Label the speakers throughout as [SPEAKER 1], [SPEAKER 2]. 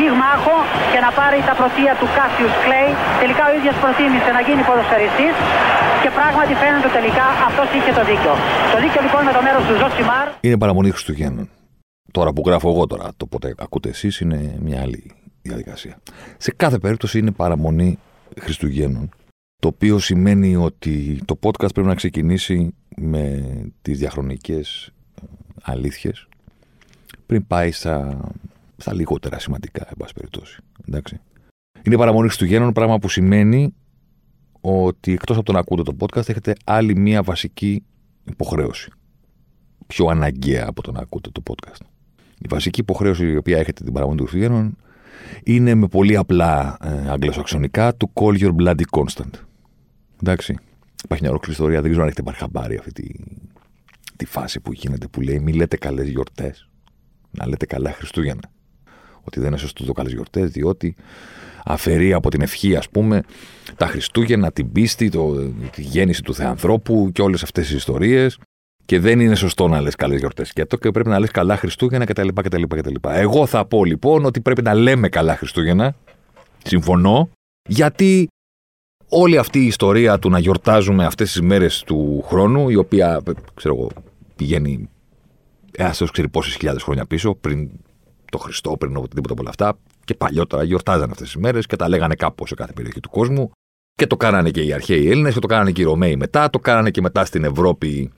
[SPEAKER 1] πυγμάχο και να πάρει τα πρωτεία του Κάσιους Κλέη. Τελικά ο ίδιος προτίμησε να γίνει ποδοσφαιριστής και πράγματι φαίνεται τελικά αυτός είχε το δίκιο. Το δίκιο λοιπόν με το μέρος του Ζωσιμάρ.
[SPEAKER 2] Είναι παραμονή Χριστουγέννων. Τώρα που γράφω εγώ τώρα, το πότε ακούτε εσείς είναι μια άλλη διαδικασία. Σε κάθε περίπτωση είναι παραμονή Χριστουγέννων. Το οποίο σημαίνει ότι το podcast πρέπει να ξεκινήσει με τις διαχρονικές ε, αλήθειες πριν πάει στα, στα λιγότερα σημαντικά, εν πάση περιπτώσει. Εντάξει. Είναι παραμονή Χριστουγέννων, πράγμα που σημαίνει ότι εκτός από το να ακούτε το podcast έχετε άλλη μία βασική υποχρέωση. Πιο αναγκαία από το να ακούτε το podcast. Η βασική υποχρέωση η οποία έχετε την παραμονή του Χριστουγέννων είναι με πολύ απλά ε, αγγλοσαξονικά του call your bloody constant. Εντάξει. Υπάρχει μια ολόκληρη ιστορία, δεν ξέρω αν έχετε πάρει χαμπάρι αυτή τη, τη φάση που γίνεται που λέει μη λέτε καλές γιορτές. Να λέτε καλά Χριστούγεννα. Ότι δεν είναι σωστό το καλέ γιορτές, διότι αφαιρεί από την ευχή, ας πούμε, τα Χριστούγεννα, την πίστη, το, τη γέννηση του Θεανθρώπου και όλες αυτές τις ιστορίες. Και δεν είναι σωστό να λες καλές γιορτές και το και πρέπει να λες καλά Χριστούγεννα κτλ, κτλ, κτλ. Εγώ θα πω λοιπόν ότι πρέπει να λέμε καλά Χριστούγεννα. Συμφωνώ. Γιατί όλη αυτή η ιστορία του να γιορτάζουμε αυτές τις μέρες του χρόνου, η οποία ξέρω εγώ, πηγαίνει ένα Θεό ξέρει πόσες χιλιάδες χρόνια πίσω, πριν το Χριστό, πριν οτιδήποτε από όλα αυτά, και παλιότερα γιορτάζαν αυτές τις μέρες και τα λέγανε κάπου σε κάθε περιοχή του κόσμου. Και το κάνανε και οι αρχαίοι Έλληνες και το κάνανε και οι Ρωμαίοι μετά. Το κάνανε και μετά στην Ευρώπη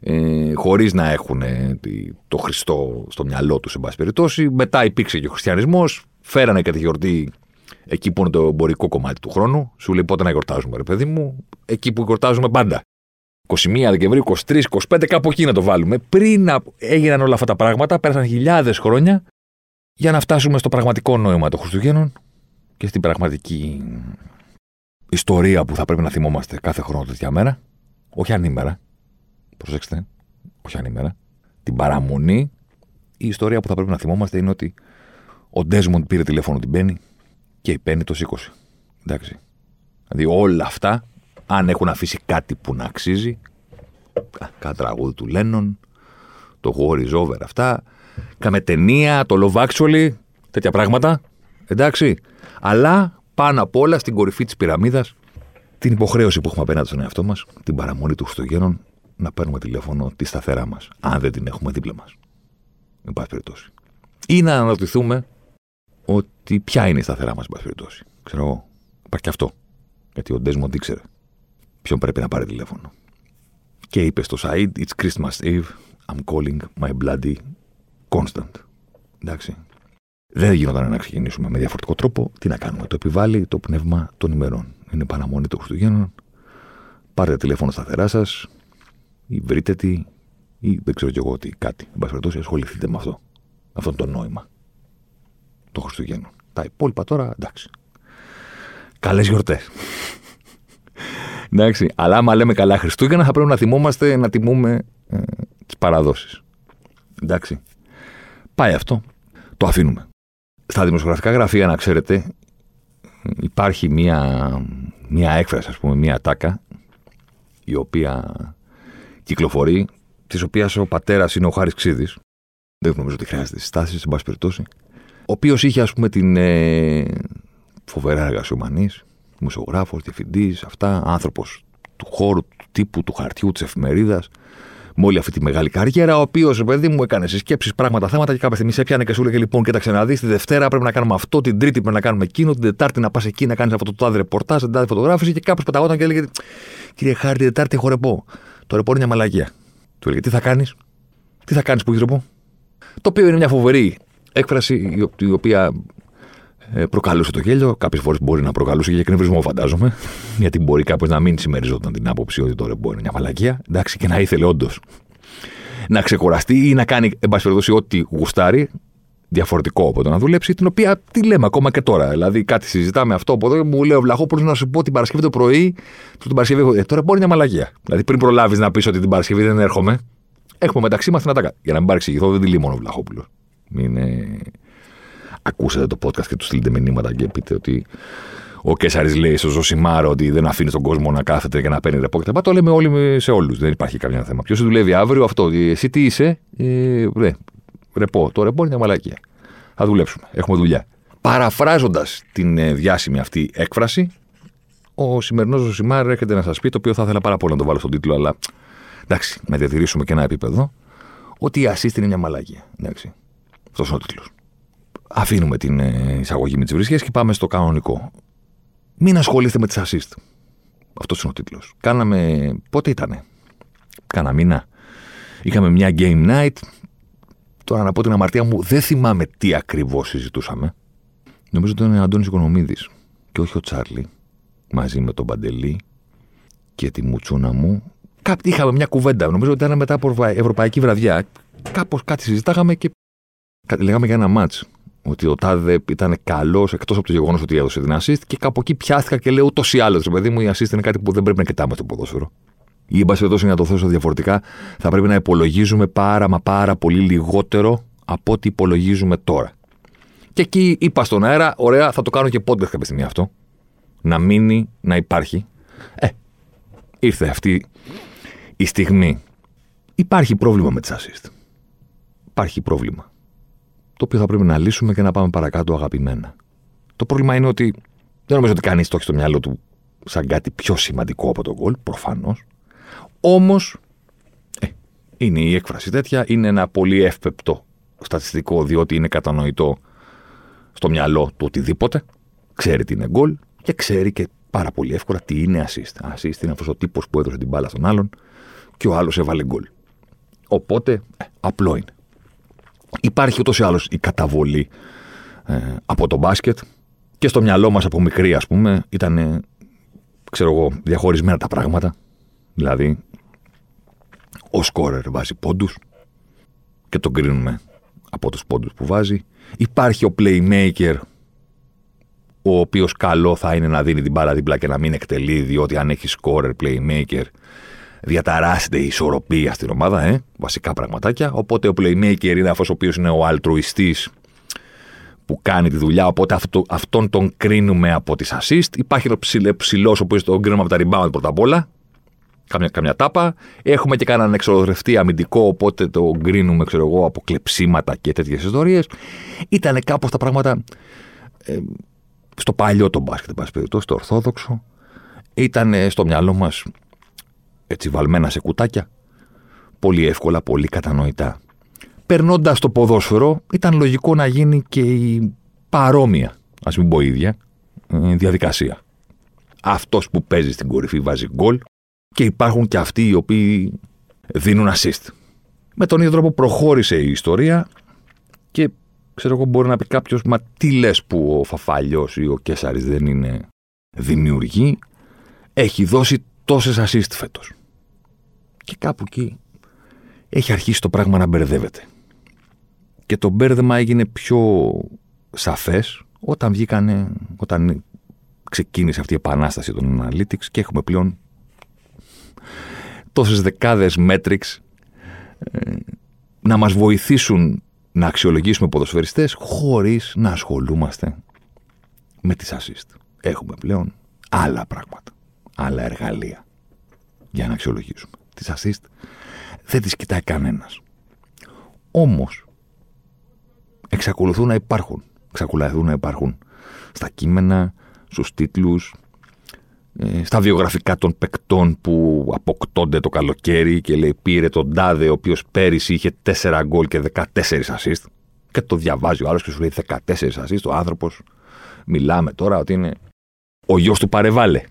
[SPEAKER 2] ε, χωρίς να έχουν ε, το Χριστό στο μυαλό τους, σε πάση περιπτώσει. Μετά υπήρξε και ο χριστιανισμός. Φέρανε και τη γιορτή εκεί που είναι το εμπορικό κομμάτι του χρόνου. Σου λέει πότε να γιορτάζουμε, ρε παιδί μου; Εκεί που γιορτάζουμε πάντα. 21 Δεκεμβρίου, 23, 25, κάπου εκεί να το βάλουμε. Πριν έγιναν όλα αυτά τα πράγματα, πέρασαν χιλιάδες χρόνια για να φτάσουμε στο πραγματικό νόημα των Χριστουγέννων και στην πραγματική ιστορία που θα πρέπει να θυμόμαστε κάθε χρόνο τέτοια μέρα. Όχι ανήμερα. Προσέξτε. Όχι ανήμερα. Την παραμονή. Η ιστορία που θα πρέπει να θυμόμαστε είναι ότι ο Ντέσμοντ πήρε τηλέφωνο την Πέννη και η Πέννη το σήκωσε. Εντάξει. Δηλαδή όλα αυτά, αν έχουν αφήσει κάτι που να αξίζει, κάτι τραγούδι του Λένον, το War is over αυτά, κάμε ταινία, το Love Actually, τέτοια πράγματα. Εντάξει. Αλλά πάνω απ' όλα στην κορυφή της πυραμίδας την υποχρέωση που έχουμε απέναντι στον εαυτό μας, την παραμονή του Χριστουγέννων, να παίρνουμε τηλέφωνο τη σταθερά μας, αν δεν την έχουμε δίπλα μας. Εν πάση περιπτώσει. Ή να αναρωτηθούμε ότι ποια είναι η σταθερά μας, εν πάση περιπτώσει. Ξέρω εγώ. Υπάρχει και αυτό. Γιατί ο Ντέσμοντ ήξερε ποιον πρέπει να πάρει τηλέφωνο. Και είπε στο Σαΐντ, It's Christmas Eve, I'm calling my bloody constant. Εντάξει. Δεν γινόταν να ξεκινήσουμε με διαφορετικό τρόπο. Τι να κάνουμε. Το επιβάλλει το πνεύμα των ημερών. Είναι παραμονή των Χριστουγέννων. Πάρτε τηλέφωνο σταθερά σας ή βρείτε τι ή δεν ξέρω κι εγώ τι, κάτι. Εν πάση περιπτώσει, ασχοληθείτε με αυτό. Αυτό το νόημα των Χριστουγέννων. Τα υπόλοιπα τώρα, εντάξει. Καλές γιορτές. εντάξει. Αλλά άμα λέμε καλά Χριστούγεννα, θα πρέπει να θυμόμαστε να τιμούμε ε, τις παραδόσεις. Εντάξει. Πάει αυτό. Το αφήνουμε. Στα δημοσιογραφικά γραφεία, να ξέρετε, υπάρχει μία, μία έκφραση, ας πούμε, μία τάκα, η οποία κυκλοφορεί, της οποίας ο πατέρας είναι ο Χάρης Ξίδης. Δεν νομίζω ότι χρειάζεται συστάσεις, σε πάση περιπτώσει. Ο οποίος είχε, ας πούμε, την ε, φοβερά εργασιομανή, μουσογράφο, διευθυντής, αυτά, άνθρωπος του χώρου, του τύπου, του χαρτιού, της εφημερίδας, με όλη αυτή τη μεγάλη καριέρα, ο οποίος, παιδί μου, έκανε συσκέψεις, πράγματα, θέματα και κάποια στιγμή σε έπιανε και σου έλεγε λοιπόν, κοίταξε να δεις, τη Δευτέρα πρέπει να κάνουμε αυτό, την Τρίτη πρέπει να κάνουμε εκείνο, την Τετάρτη να πας εκεί να κάνεις αυτό το τάδε ρεπορτάζ, την τάδε φωτογράφηση και κάποιος πεταγόταν και έλεγε, Κύριε Χάρη, την Τετάρτη έχω ρεπό. Το ρεπό είναι μια μαλαγία. Του έλεγε, Τι θα κάνεις, Τι θα κάνεις που έχεις ρεπό; Το οποίο είναι μια φοβερή έκφραση η οποία ε, προκαλούσε το γέλιο. Κάποιες φορές μπορεί να προκαλούσε και εκνευρισμό, φαντάζομαι. Γιατί μπορεί κάποιος να μην συμμεριζόταν την άποψη ότι το ρεμπό είναι μια μαλακία. Εντάξει, και να ήθελε όντως να ξεκουραστεί ή να κάνει, εν πάση περιπτώσει, ό,τι γουστάρει. διαφορετικό από το να δουλέψει, την οποία τη λέμε ακόμα και τώρα. Δηλαδή, κάτι συζητάμε αυτό από εδώ. Μου λέει ο Βλαχόπουλος να σου πω την Παρασκευή το πρωί. Την Παρασκευή, ε, τώρα μπορεί μια μαλαγία. Δηλαδή, πριν προλάβεις να πεις ότι την Παρασκευή δεν έρχομαι, έχουμε μεταξύ μας την ατάκα. Για να μην παρεξηγηθώ, δεν τη λέει μόνο ο Βλαχόπουλος. Μην ε... ακούσετε το podcast και του στείλετε μηνύματα και πείτε ότι ο Κέσσαρη λέει στο Ζωσιμάρο ότι δεν αφήνει τον κόσμο να κάθεται και να παίρνει ρεπό κτλ. Το λέμε όλοι σε όλους. Δεν υπάρχει κανένα θέμα. Ποιος δουλεύει αύριο, αυτό. Εσύ τι είσαι, ε, ρε, ρεπό. Το ρεπό είναι μια μαλακία. Θα δουλέψουμε. Έχουμε δουλειά. Παραφράζοντας την ε, διάσημη αυτή έκφραση, ο σημερινός Ζωσιμάρ έρχεται να σας πει το οποίο θα ήθελα πάρα πολύ να το βάλω στον τίτλο, αλλά εντάξει, να διατηρήσουμε και ένα επίπεδο, ότι η assist είναι μια μαλακία. Εντάξει. Αυτός είναι ο τίτλος. Αφήνουμε την ε, εισαγωγή με τις βρισχέ και πάμε στο κανονικό. Μην ασχολείστε με τις assist. Αυτός είναι ο τίτλος. Κάναμε. Πότε ήτανε; Κάνα μήνα. Είχαμε μια game night. Τώρα να πω την αμαρτία μου, δεν θυμάμαι τι ακριβώς συζητούσαμε. Νομίζω ότι ήταν ο Αντώνης Οικονομίδης και όχι ο Τσάρλι. Μαζί με τον Παντελή και τη μουτσούνα μου. Κάτι είχαμε μια κουβέντα. Νομίζω ότι ήταν μετά από Ευρωπαϊκή βραδιά. Κάπως κάτι συζητάγαμε και λέγαμε για ένα μάτσο ότι ο Τάδε ήταν καλός εκτός από το γεγονός ότι έδωσε την assist και κάπου εκεί πιάστηκα και λέω ούτως ή άλλως. Ρε παιδί μου, η assist είναι κάτι που δεν πρέπει να κοιτάμε στο ποδόσφαιρο. Ή, εν πάση περιπτώσει, να το θέσω διαφορετικά, θα πρέπει να υπολογίζουμε πάρα μα πάρα πολύ λιγότερο από ό,τι υπολογίζουμε τώρα. Και εκεί είπα στον αέρα, ωραία, θα το κάνω και podcast κάποια στιγμή αυτό. Να μείνει, να υπάρχει. Ε, ήρθε αυτή η στιγμή. Υπάρχει πρόβλημα με τις assist. Υπάρχει πρόβλημα το οποίο θα πρέπει να λύσουμε και να πάμε παρακάτω αγαπημένα. Το πρόβλημα είναι ότι δεν νομίζω ότι κανείς το έχει στο μυαλό του σαν κάτι πιο σημαντικό από τον γκολ, προφανώς. Όμως, ε, είναι η έκφραση τέτοια, είναι ένα πολύ εύπεπτο στατιστικό, διότι είναι κατανοητό στο μυαλό του οτιδήποτε. Ξέρει τι είναι γκολ και ξέρει και πάρα πολύ εύκολα τι είναι assist. Assist είναι αυτός ο τύπος που έδωσε την μπάλα στον άλλον και ο άλλος έβαλε γκολ. Οπότε, ε, απλό είναι. Υπάρχει ούτως ή άλλως η καταβολή ε, από το μπάσκετ και στο μυαλό μας από μικρή, ας πούμε, ήταν ξέρω εγώ, διαχωρισμένα τα πράγματα. Δηλαδή, ο σκόρερ βάζει πόντους και τον κρίνουμε από τους πόντους που βάζει. Υπάρχει ο playmaker, ο οποίος καλό θα είναι να δίνει την μπάλα δίπλα και να μην εκτελεί, διότι αν έχει scorer, playmaker, διαταράσσεται η ισορροπία στην ομάδα, ε, βασικά πραγματάκια. Οπότε ο playmaker είναι αυτός ο οποίος είναι ο αλτρουιστής που κάνει τη δουλειά, οπότε αυτό, αυτόν τον κρίνουμε από τις assist. Υπάρχει ο ψηλός, ο οποίος τον κρίνουμε από τα rebound πρώτα απ' όλα. Καμιά, καμιά τάπα. Έχουμε και κανέναν εξοδρευτή αμυντικό, οπότε το κρίνουμε, ξέρω εγώ, από κλεψίματα και τέτοιες ιστορίες. Ήταν κάπως τα πράγματα ε, στο παλιό το μπάσκετ, στο ορθόδοξο. Ήταν στο μυαλό μας έτσι βαλμένα σε κουτάκια, πολύ εύκολα, πολύ κατανοητά. Περνώντας το ποδόσφαιρο, ήταν λογικό να γίνει και η παρόμοια, ας μην πω ίδια, ε, διαδικασία. Αυτός που παίζει στην κορυφή βάζει γκολ και υπάρχουν και αυτοί οι οποίοι δίνουν assist. Με τον ίδιο τρόπο προχώρησε η ιστορία και ξέρω εγώ μπορεί να πει κάποιος, μα τι λες που ο Φαφάλιος ή ο Κέσσαρη δεν είναι δημιουργοί. Έχει δώσει τόσες assist φέτος. Και κάπου εκεί έχει αρχίσει το πράγμα να μπερδεύεται. Και το μπέρδεμα έγινε πιο σαφές όταν βγήκανε, όταν ξεκίνησε αυτή η επανάσταση των analytics και έχουμε πλέον τόσες δεκάδες metrics ε, να μας βοηθήσουν να αξιολογήσουμε ποδοσφαιριστές χωρίς να ασχολούμαστε με τις assist. Έχουμε πλέον άλλα πράγματα, άλλα εργαλεία για να αξιολογήσουμε τις assist δεν τις κοιτάει κανένας. Όμως, εξακολουθούν να υπάρχουν. Εξακολουθούν να υπάρχουν στα κείμενα, στους τίτλους, ε, στα βιογραφικά των παικτών που αποκτώνται το καλοκαίρι και λέει πήρε τον Τάδε ο οποίος πέρυσι είχε 4 γκολ και 14 assist και το διαβάζει ο άλλος και σου λέει 14 assist ο άνθρωπος μιλάμε τώρα ότι είναι ο γιος του Παρεβάλε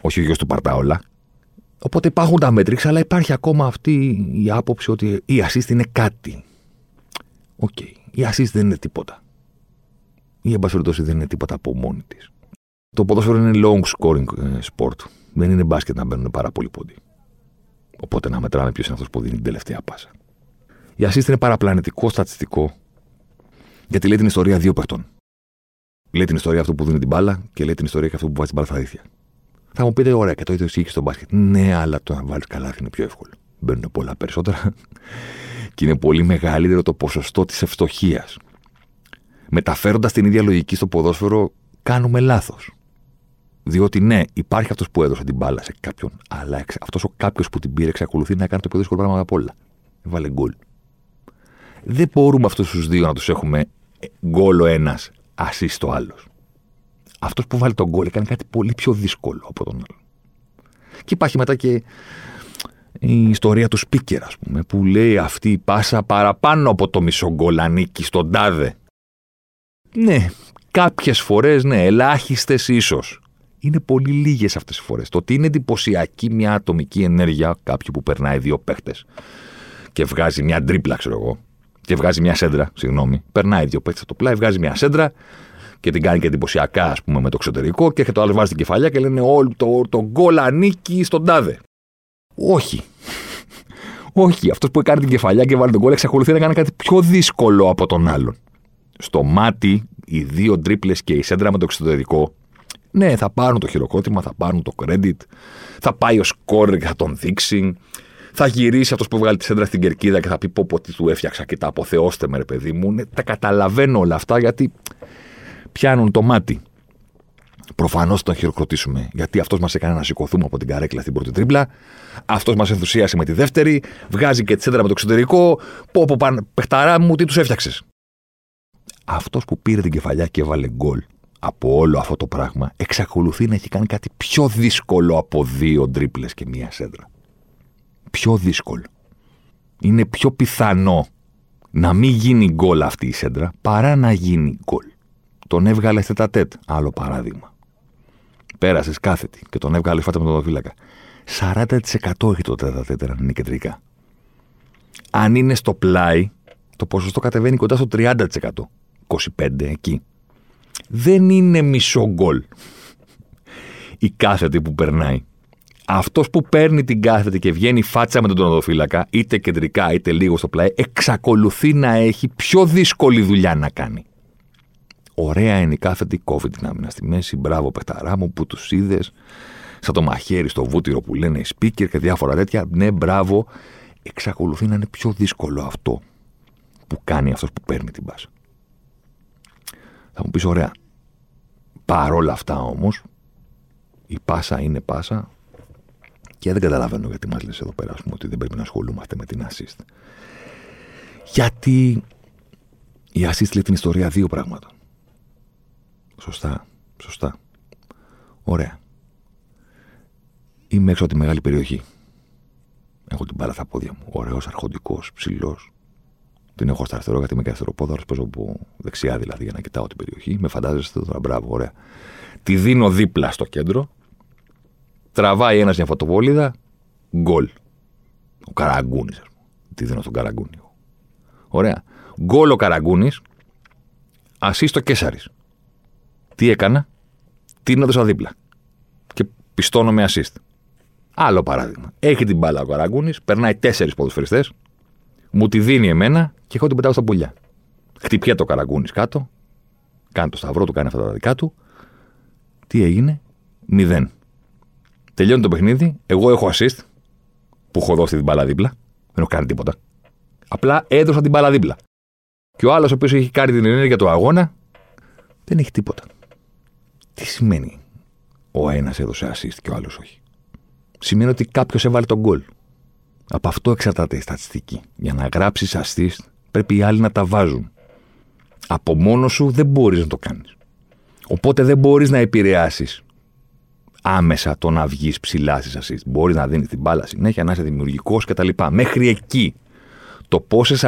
[SPEAKER 2] όχι ο γιος του Παρτάολα Οπότε υπάρχουν τα μέτρηξ, αλλά υπάρχει ακόμα αυτή η άποψη ότι η assist είναι κάτι. Οκ. Okay. Η assist δεν είναι τίποτα. Η εμπασχολητώση δεν είναι τίποτα από μόνη της. Το ποδόσφαιρο είναι long scoring ε, sport. Δεν είναι μπάσκετ να μπαίνουν πάρα πολύ πόντι. Οπότε να μετράμε ποιος είναι αυτός που δίνει την τελευταία πάσα. Η assist είναι παραπλανητικό στατιστικό Γιατί λέει την ιστορία δύο παιχτών. Λέει την ιστορία αυτού που δίνει την μπάλα και λέει την ιστορία και αυτού που βάζει την μπάλα στα δίθια. Θα μου πείτε, ωραία, και το ίδιο ισχύει και στο μπάσκετ. Ναι, αλλά το να βάλεις καλά είναι πιο εύκολο. Μπαίνουν πολλά περισσότερα και είναι πολύ μεγαλύτερο το ποσοστό της ευστοχίας. Μεταφέροντας την ίδια λογική στο ποδόσφαιρο, κάνουμε λάθος. Διότι ναι, υπάρχει αυτός που έδωσε την μπάλα σε κάποιον, αλλά αυτός ο κάποιος που την πήρε εξακολουθεί να κάνει το πιο δύσκολο πράγμα από όλα. Βάλε γκολ. Δεν μπορούμε αυτούς τους δύο να τους έχουμε γκολ ο ένας, ασύ το άλλος. Αυτός που βάλει τον γκολ έκανε κάτι πολύ πιο δύσκολο από τον άλλο. Και υπάρχει μετά και η ιστορία του speaker, ας πούμε, που λέει αυτή η πάσα παραπάνω από το μισό γκολ ανήκει στον τάδε. Ναι, κάποιες φορές ναι, ελάχιστες ίσως. Είναι πολύ λίγες αυτές οι φορές. Το ότι είναι εντυπωσιακή μια ατομική ενέργεια κάποιου που περνάει δύο παίχτες και βγάζει μια τρίπλα, ξέρω εγώ, και βγάζει μια σέντρα, συγγνώμη. Περνάει δύο παίχτες το πλάι, βγάζει μια σέντρα και την κάνει και εντυπωσιακά, ας πούμε, με το εξωτερικό και το άλλο βάζει την κεφαλιά και λένε Όλο το, το γκολ ανήκει στον τάδε. Όχι. Όχι. Αυτός που έκανε την κεφαλιά και βάλει τον γκολ εξακολουθεί να κάνει κάτι πιο δύσκολο από τον άλλον. Στο μάτι, οι δύο τρίπλες και η σέντρα με το εξωτερικό, ναι, θα πάρουν το χειροκρότημα, θα πάρουν το credit, θα πάει ο σκόρ και θα τον δείξει. Θα γυρίσει αυτός που βγάλει τη σέντρα στην κερκίδα και θα πει: Πω, πω, τι του έφτιαξα και τα αποθεώστε με, ρε παιδί μου. Ναι, τα καταλαβαίνω όλα αυτά γιατί πιάνουν το μάτι. Προφανώς τον χειροκροτήσουμε, γιατί αυτός μας έκανε να σηκωθούμε από την καρέκλα στην πρώτη τρίπλα. Αυτός μας ενθουσίασε με τη δεύτερη. Βγάζει και τη σέντρα με το εξωτερικό. Πω, πω, παν, παιχταρά μου, τι τους έφτιαξες. Αυτός που πήρε την κεφαλιά και έβαλε γκολ από όλο αυτό το πράγμα, εξακολουθεί να έχει κάνει κάτι πιο δύσκολο από δύο τρίπλες και μία σέντρα. Πιο δύσκολο. Είναι πιο πιθανό να μην γίνει γκολ αυτή η σέντρα παρά να γίνει γκολ. Τον έβγαλε τετατέτ. Άλλο παράδειγμα. Πέρασες κάθετη και τον έβγαλε φάτα με τον δοφύλακα. 40% έχει το τετατέτ αν είναι κεντρικά. Αν είναι στο πλάι, το ποσοστό κατεβαίνει κοντά στο 30%. 25% εκεί. Δεν είναι μισό γκολ η κάθετη που περνάει. Αυτός που παίρνει την κάθετη και βγαίνει φάτσα με τον τονοδοφύλακα, είτε κεντρικά είτε λίγο στο πλάι, εξακολουθεί να έχει πιο δύσκολη δουλειά να κάνει. Ωραία είναι η κάθετη, κόβει την άμυνα στη μέση. Μπράβο, παιχταρά μου, που τους είδες. Σαν το μαχαίρι στο βούτυρο που λένε οι speaker και διάφορα τέτοια. Ναι, μπράβο. Εξακολουθεί να είναι πιο δύσκολο αυτό που κάνει αυτός που παίρνει την πάσα. Θα μου πεις, ωραία. Παρόλα αυτά όμως, η πάσα είναι πάσα και δεν καταλαβαίνω γιατί μας λες εδώ πέρα πούμε, ότι δεν πρέπει να ασχολούμαστε με την assist. Γιατί η assist λέει την ιστορία δύο πραγμάτων. Σωστά. Σωστά. Ωραία. Είμαι έξω από τη μεγάλη περιοχή. Έχω την μπάλα στα πόδια μου. Ωραίος, αρχοντικός, ψηλός. Την έχω στα αριστερό γιατί είμαι και αριστεροπόδαρο. Παίζω από δεξιά δηλαδή για να κοιτάω την περιοχή. Με φαντάζεστε τώρα, μπράβο, ωραία. Τη δίνω δίπλα στο κέντρο. Τραβάει ένας μια φωτοβόλιδα. Γκολ. Ο Καραγκούνης, ας πούμε. Τη δίνω στον Καραγκούνη. Ωραία. Γκολ ο Καραγκούνης. Ασύστο Κέσσαρη. Τι έκανα, την έδωσα δίπλα. Και πιστώνω με assist. Άλλο παράδειγμα. Έχει την μπάλα ο Καραγκούνης, περνάει τέσσερις ποδοσφαιριστές, μου τη δίνει εμένα και εγώ την πετάω στα πουλιά. Χτυπιέται το Καραγκούνης κάτω, κάνει το σταυρό του, κάνει αυτά τα δικά του. Τι έγινε, μηδέν. Τελειώνει το παιχνίδι, εγώ έχω assist που έχω δώσει την μπάλα δίπλα. Δεν έχω κάνει τίποτα. Απλά έδωσα την μπάλα δίπλα. Και ο άλλος, ο οποίος έχει κάνει την ενέργεια του αγώνα, δεν έχει τίποτα. Τι σημαίνει ο ένας έδωσε assist και ο άλλος όχι; Σημαίνει ότι κάποιος έβαλε τον γκολ. Από αυτό εξαρτάται η στατιστική. Για να γράψεις assist, πρέπει οι άλλοι να τα βάζουν. Από μόνος σου δεν μπορείς να το κάνεις. Οπότε δεν μπορείς να επηρεάσεις άμεσα το να βγεις ψηλά στις assist. Μπορείς να δίνεις την μπάλα συνέχεια, να είσαι δημιουργικός κτλ. Μέχρι εκεί. Το πόσες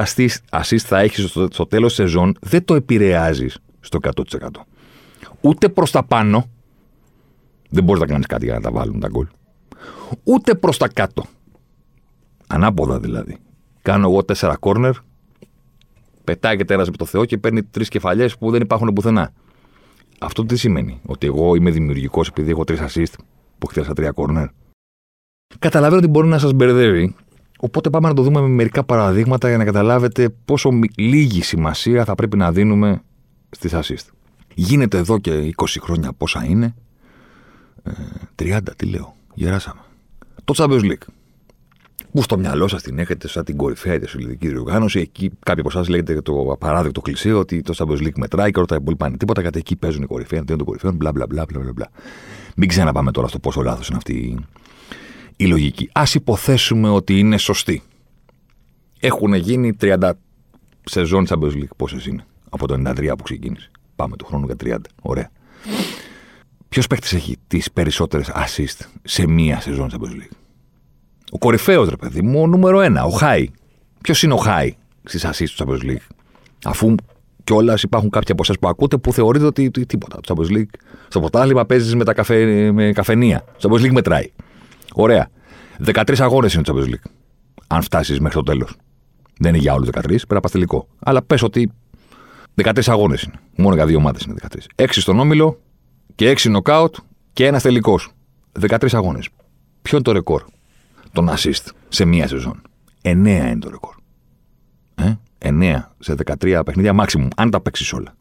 [SPEAKER 2] assist θα έχεις στο, στο τέλος της σεζόν δεν το επηρεάζεις στο 100% ούτε προς τα πάνω. Δεν μπορείς να κάνεις κάτι για να τα βάλουν τα γκολ. Ούτε προς τα κάτω. Ανάποδα δηλαδή. Κάνω εγώ τέσσερα κόρνερ, πετάγεται ένα με το Θεό και παίρνει τρεις κεφαλιές που δεν υπάρχουν πουθενά. Αυτό τι σημαίνει, Ότι εγώ είμαι δημιουργικός επειδή έχω τρεις assist που χτίρασα τρία κόρνερ. Καταλαβαίνω ότι μπορεί να σας μπερδεύει Οπότε πάμε να το δούμε με μερικά παραδείγματα για να καταλάβετε πόσο λίγη σημασία θα πρέπει να δίνουμε στις assist. Γίνεται εδώ και 20 χρόνια πόσα είναι. 30, τι λέω. Γεράσαμε. Το Champions League. Που στο μυαλό σας την έχετε σαν την κορυφαία τη ελληνική διοργάνωση. Εκεί κάποιοι από εσάς λέγεται το απαράδεκτο κλεισέ ότι το Champions League μετράει και όλα τα υπόλοιπα είναι τίποτα. Γιατί εκεί παίζουν οι κορυφαίοι, αντίον των κορυφαίων, μπλα μπλα μπλα μπλα. μπλα. Μην ξαναπάμε τώρα στο πόσο λάθος είναι αυτή η λογική. Α υποθέσουμε ότι είναι σωστή. Έχουν γίνει 30 σεζόν Champions League. Πόσες είναι από το 93 που ξεκίνησε. Πάμε του χρόνου για 30. Ωραία. Ποιος παίχτης έχει τις περισσότερες assist σε μία σεζόν Champions League; Ο κορυφαίος ρε παιδί μου, ο νούμερο ένα, ο Χάι. Ποιος είναι ο Χάι στις assist του Champions League; Αφού κιόλας υπάρχουν κάποιοι από εσάς που ακούτε που θεωρείτε ότι τίποτα. Το Champions League στο πρωτάθλημα παίζεις με, τα καφέ, με καφενεία. Το Champions League μετράει. Ωραία. 13 αγώνες είναι το Champions League. Αν φτάσεις μέχρι το τέλος. Δεν είναι για όλους 13, πρέπει να πας τελικό. Αλλά πες ότι 13 αγώνες είναι. Μόνο για δύο ομάδε είναι 13. 6 στον όμιλο και 6 νοκάουτ και ένας τελικός. 13 αγώνες. Ποιο είναι το ρεκόρ; Των assist σε μία σεζόν. 9 είναι το ρεκόρ. Ε; 9 σε 13 παιχνίδια maximum. Αν τα παίξεις όλα.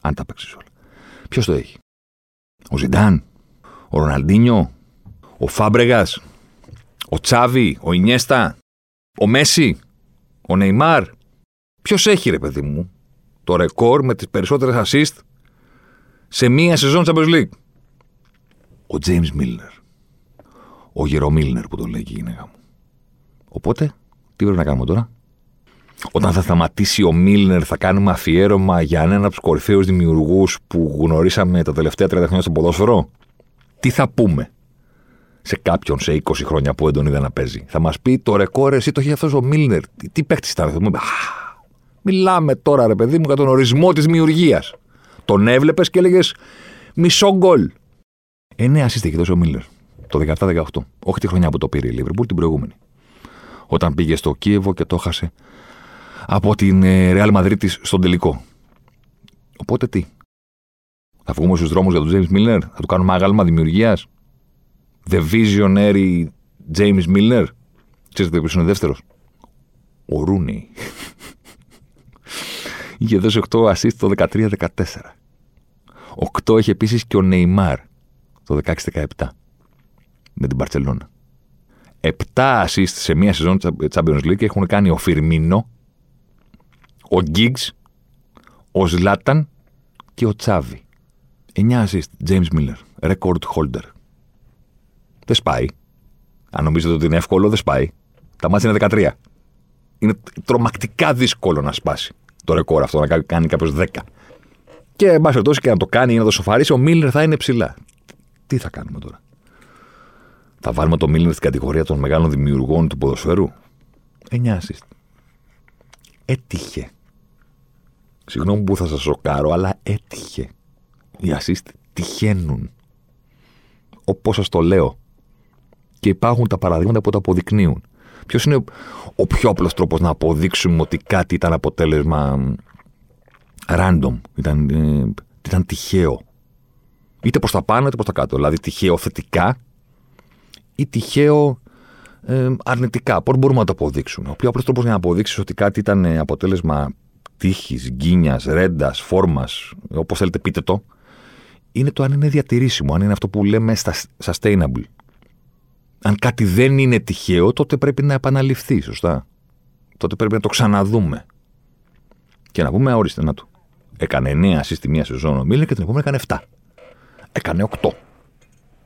[SPEAKER 2] Αν τα παίξεις όλα. Ποιος το έχει; Ο Ζιντάν, ο Ροναλντίνιο, ο Φάμπρεγας, ο Τσάβι, ο Ινιέστα, ο Μέση, ο Νεϊμάρ. Ποιος έχει ρε παιδί μου; Το ρεκόρ με τις περισσότερες assist σε μία σεζόν Champions League. Ο James Μίλνερ. Ο Γερο Μίλνερ που τον λέει και η γυναίκα μου. Οπότε, τι πρέπει να κάνουμε τώρα; Όταν θα σταματήσει ο Μίλνερ, θα κάνουμε αφιέρωμα για έναν από τους κορυφαίους δημιουργούς που γνωρίσαμε τα τελευταία 30 χρόνια στο ποδόσφαιρο; Τι θα πούμε σε κάποιον σε 20 χρόνια που δεν τον είδα να παίζει; Θα μας πει το ρεκόρ, εσύ το έχει αυτός ο Μίλνερ. Τι, τι παίχτης ήταν αυτό. Μιλάμε τώρα, ρε παιδί μου, για τον ορισμό της δημιουργίας. Τον έβλεπες και έλεγες μισό γκολ. Ε, ναι, ασύστε έχει δώσει ο Μίλλερ το 17-18. Όχι τη χρονιά που το πήρε η Λίβερπουλ, την προηγούμενη. Όταν πήγε στο Κίεβο και το έχασε από την Ρεάλ Μαδρίτη στον τελικό. Οπότε τι; Θα βγούμε στους δρόμους για τον James Miller, θα του κάνουμε άγαλμα δημιουργίας; The Visionary James Miller. Ξέρετε ποιος είναι δεύτερος; Ο Ρούνι. Είχε δώσει 8 assist το 13-14. 8 είχε επίσης και ο Νεϊμάρ το 16-17 με την Παρσελώνα. 7 assist σε μία σεζόν Champions League έχουν κάνει ο Φιρμίνο, ο Γκίγκς, ο Ζλάταν και ο Τσάβι. 9 assist, James Miller, record holder. Δεν σπάει. Αν νομίζετε ότι είναι εύκολο, δεν σπάει. Τα μάτια είναι 13. Είναι τρομακτικά δύσκολο να σπάσει το ρεκόρ αυτό, να κάνει κάποιος 10. Και εν πάση περιπτώσει και να το κάνει ή να το σοφαρίσει, ο Μίλλερ θα είναι ψηλά. Τι θα κάνουμε τώρα; Θα βάλουμε το Μίλλερ στην κατηγορία των μεγάλων δημιουργών του ποδοσφαίρου; 9 assist. Έτυχε. Συγγνώμη που θα σας σοκάρω, αλλά έτυχε. Οι assist τυχαίνουν. Όπως σας το λέω. Και υπάρχουν τα παραδείγματα που το αποδεικνύουν. Ποιος είναι ο πιο απλός τρόπος να αποδείξουμε ότι κάτι ήταν αποτέλεσμα random, ήταν, ε, ήταν τυχαίο; Είτε προς τα πάνω είτε προς τα κάτω. Δηλαδή τυχαίο θετικά ή τυχαίο ε, αρνητικά. Πώς μπορούμε να το αποδείξουμε; Ο πιο απλός τρόπος για να αποδείξεις ότι κάτι ήταν αποτέλεσμα τύχης, γκίνιας, ρέντας, φόρμας, όπως θέλετε πείτε το, είναι το αν είναι διατηρήσιμο, αν είναι αυτό που λέμε sustainable αν κάτι δεν είναι τυχαίο, τότε πρέπει να επαναληφθεί, σωστά; Τότε πρέπει να το ξαναδούμε. Και να πούμε, ορίστε να του. Έκανε 9 assist τη μία σεζόν ο Μίλλερ και την επόμενη έκανε 7. Έκανε 8.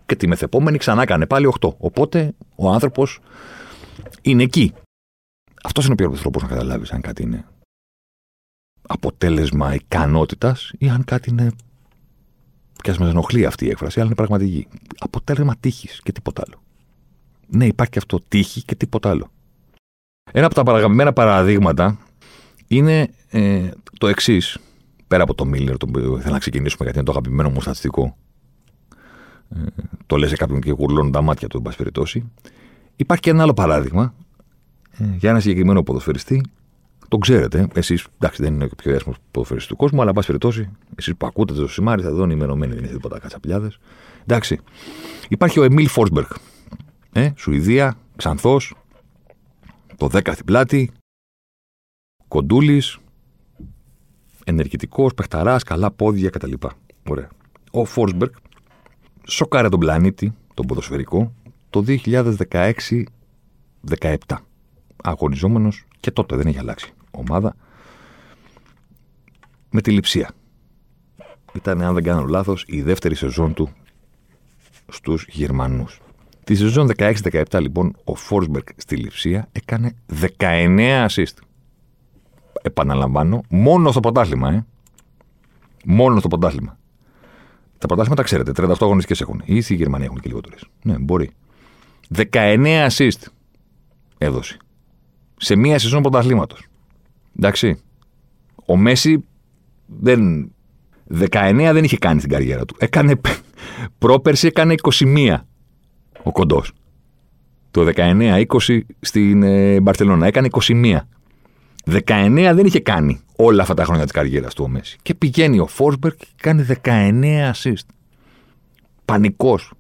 [SPEAKER 2] Και τη μεθεπόμενη ξανά έκανε πάλι 8. Οπότε ο άνθρωπος είναι εκεί. Αυτός είναι ο πιο τρόπος να καταλάβεις αν κάτι είναι αποτέλεσμα ικανότητας ή αν κάτι είναι. Και ας με ενοχλεί αυτή η έκφραση, αλλά είναι πραγματική. Αποτέλεσμα τύχης και τίποτα άλλο. Ναι, υπάρχει και αυτό τύχη και τίποτα άλλο. Ένα από τα παραγαμμένα παραδείγματα είναι ε, το εξής. Πέρα από το Μίλλερ, το οποίο ήθελα να ξεκινήσουμε γιατί είναι το αγαπημένο μου στατιστικό. Ε, το λέει σε κάποιον και γουρλώνουν τα μάτια του, εν πάση περιπτώσει. Υπάρχει και ένα άλλο παράδειγμα ε, για ένα συγκεκριμένο ποδοσφαιριστή. Το ξέρετε. Εσείς, εντάξει, δεν είναι ο πιο διάσημο ποδοσφαιριστής του κόσμου, αλλά εν πάση περιπτώσει, εσείς που ακούτε το σημάδι, θα δω ενημερωμένοι, δεν είναι τίποτα κατσαπλιάδε. Εντάξει. Υπάρχει ο Εμίλ Φόρσμπεργκ, ε, Σουηδία, Ξανθός. Το 10 στην πλάτη, κοντούλης, ενεργητικός, παιχταράς, καλά πόδια κτλ. Ωραία. Ο Φόρσμπεργκ σοκάρε τον πλανήτη, τον ποδοσφαιρικό, το 2016-17. Αγωνιζόμενος και τότε δεν έχει αλλάξει ομάδα. Με τη λειψία. Ήταν, αν δεν κάνω λάθος, η δεύτερη σεζόν του στους Γερμανούς. Τη σεζόν 16-17 λοιπόν ο Φόρσμπεργκ στη Λιψία έκανε 19 assist. Επαναλαμβάνω, μόνο στο πρωτάθλημα, ε. Μόνο στο πρωτάθλημα. Τα πρωτάθλημα τα ξέρετε, 38 αγωνιστικές έχουν. Ή οι Γερμανοί έχουν και λιγότερες. Ναι, μπορεί. 19 assist έδωσε. Σε μία σεζόν πρωταθλήματος. Εντάξει. Ο Μέση δεν. 19 δεν είχε κάνει στην καριέρα του. Έκανε. Πρόπερση έκανε 21 ο κοντός. Το 19-20 στην ε, Μπαρσελόνα. Έκανε 21. 19 δεν είχε κάνει όλα αυτά τα χρόνια της καριέρας του ο Μέση. Και πηγαίνει ο Φόρσμπεργκ και κάνει 19 assist. Πανικός.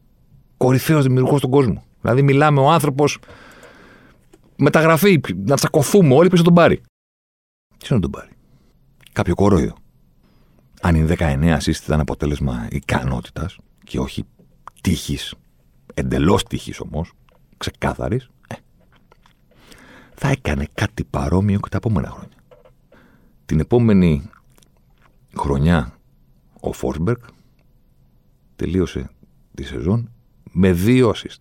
[SPEAKER 2] Κορυφαίος δημιουργός στον κόσμο. Δηλαδή, μιλάμε ο άνθρωπος μεταγραφή, να τσακωθούμε όλοι πίσω τον πάρει. Τι να τον πάρει; Κάποιο κορόιδο. Αν είναι 19 assist ήταν αποτέλεσμα ικανότητας και όχι τύχης, εντελώς τύχη όμως, ξεκάθαρης, ε, θα έκανε κάτι παρόμοιο και τα επόμενα χρόνια. Την επόμενη χρονιά ο Φόρσμπεργκ τελείωσε τη σεζόν με δύο assist.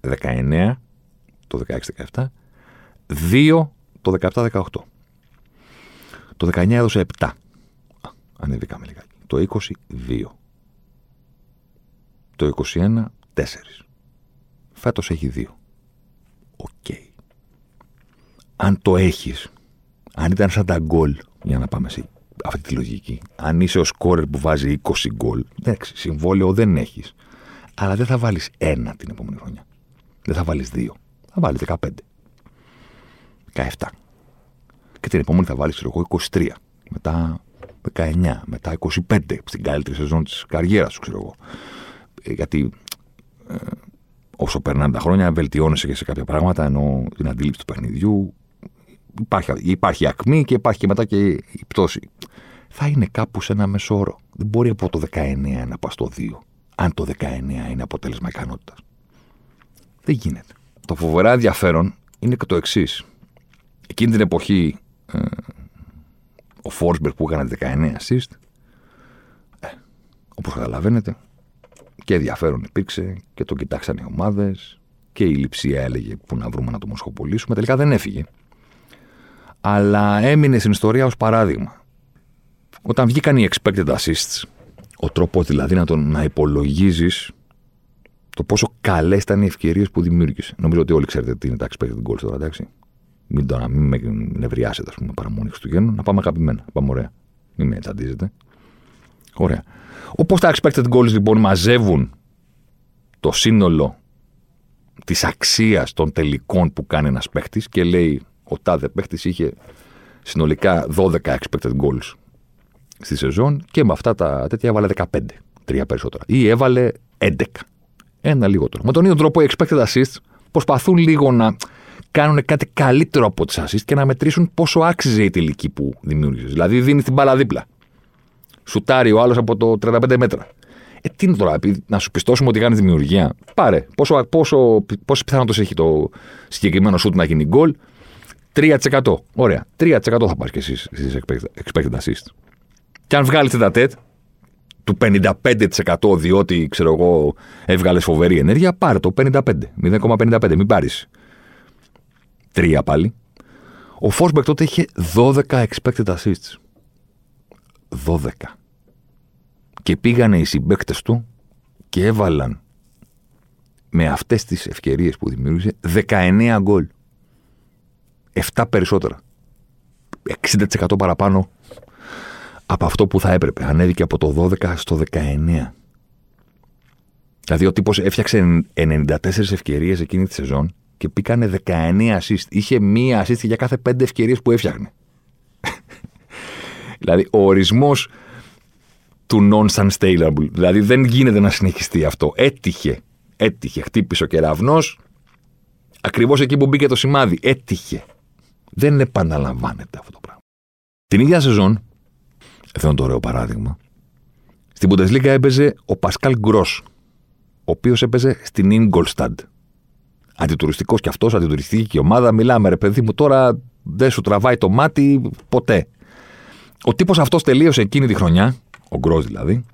[SPEAKER 2] 19 το 16-17, 2 το 17-18. Το 19 έδωσε 7. Ανεβήκαμε λιγάκι. Το 20, 2. Το 21, 4. Φέτος έχει 2. OK. Okay. Αν το έχεις, αν ήταν σαν τα γκολ, για να πάμε σε αυτή τη λογική, αν είσαι ο σκόρερ που βάζει 20 γκολ, εντάξει, συμβόλαιο δεν έχεις. Αλλά δεν θα βάλεις ένα την επόμενη χρονιά. Δεν θα βάλεις δύο. Θα βάλεις 15. 17. Και την επόμενη θα βάλεις, ξέρω εγώ, 23. Μετά 19. Μετά 25. Στην καλύτερη σεζόν της καριέρας σου, ξέρω εγώ. Ε, γιατί ε, όσο περνάνε τα χρόνια βελτιώνεσαι και σε κάποια πράγματα, ενώ την αντίληψη του παιχνιδιού υπάρχει, υπάρχει ακμή και υπάρχει και μετά και η πτώση. Θα είναι κάπου σε ένα μεσόωρο. Δεν μπορεί από το 19 να πας στο 2. Αν το 19 είναι αποτέλεσμα ικανότητας. Δεν γίνεται. Το φοβερά ενδιαφέρον είναι και το εξής. Εκείνη την εποχή ε, ο Φόρσμπεργκ που έκανε 19 assist, ε, όπως καταλαβαίνετε, και ενδιαφέρον υπήρξε και τον κοιτάξαν οι ομάδες και η λειψία έλεγε που να βρούμε να το μοσχοπολίσουμε. Τελικά δεν έφυγε. Αλλά έμεινε στην ιστορία ως παράδειγμα. Όταν βγήκαν οι expected assists, ο τρόπος δηλαδή να, τον, να υπολογίζεις το πόσο καλές ήταν οι ευκαιρίες που δημιούργησε. Νομίζω ότι όλοι ξέρετε τι είναι τα expected goals τώρα, εντάξει. Μην, τώρα, μην με νευριάσετε, ας πούμε, παραμονή Χριστουγέννων. Να πάμε αγαπημένα. Πάμε ωραία. Μην με τσαντίζετε. Ωραία. Όπω τα expected goals λοιπόν μαζεύουν το σύνολο της αξίας των τελικών που κάνει ένας παίχτης και λέει ο τάδε παίχτης είχε συνολικά 12 expected goals στη σεζόν και με αυτά τα τέτοια έβαλε 15. Τρία περισσότερα. Ή έβαλε 11. Ένα λιγότερο. Με τον ίδιο τρόπο οι expected assists προσπαθούν λίγο να κάνουν κάτι καλύτερο από τις assists και να μετρήσουν πόσο άξιζε η τελική που δημιούργησες. Δηλαδή δίνει την μπάλα δίπλα. Σουτάρει ο άλλος από το 35 μέτρα. Ε, τι είναι τώρα, να σου πιστώσουμε ότι κάνει δημιουργία. Πάρε. Πόσο, πόσο, πόσες πιθανότητες έχει το συγκεκριμένο σουτ να γίνει γκολ; 3%. Ωραία. 3% θα πάρεις και εσύ στι expected assists. Και αν βγάλει τα τέτ του 55% διότι ξέρω εγώ έβγαλες φοβερή ενέργεια, πάρε το 55. 0,55. Μην πάρεις 3 πάλι. Ο Φόσμπεκ τότε είχε 12 expected assists. 12. Και πήγανε οι συμπαίκτες του και έβαλαν με αυτές τις ευκαιρίες που δημιούργησε 19 γκολ. 7 περισσότερα. 60% παραπάνω από αυτό που θα έπρεπε. Ανέβηκε από το 12 στο 19. Δηλαδή ο τύπος έφτιαξε 94 ευκαιρίες εκείνη τη σεζόν και πήγανε 19 assist. Είχε μία assist για κάθε 5 ευκαιρίες που έφτιαχνε. Δηλαδή ο ορισμός του non-sustainable. Δηλαδή δεν γίνεται να συνεχιστεί αυτό. Έτυχε. Έτυχε. Χτύπησε ο κεραυνός Ακριβώς εκεί που μπήκε το σημάδι. Έτυχε. Δεν επαναλαμβάνεται αυτό το πράγμα. Την ίδια σεζόν, εδώ είναι το ωραίο παράδειγμα, στην Bundesliga έπαιζε ο Πασκάλ Γκρό, ο οποίος έπαιζε στην Ingolstadt. Αντιτουριστικός κι αυτός, αντιτουριστική και ομάδα. Μιλάμε, ρε παιδί μου, τώρα δεν σου τραβάει το μάτι ποτέ. Ο τύπος αυτός τελείωσε εκείνη τη χρονιά, ο Γκρός δηλαδή,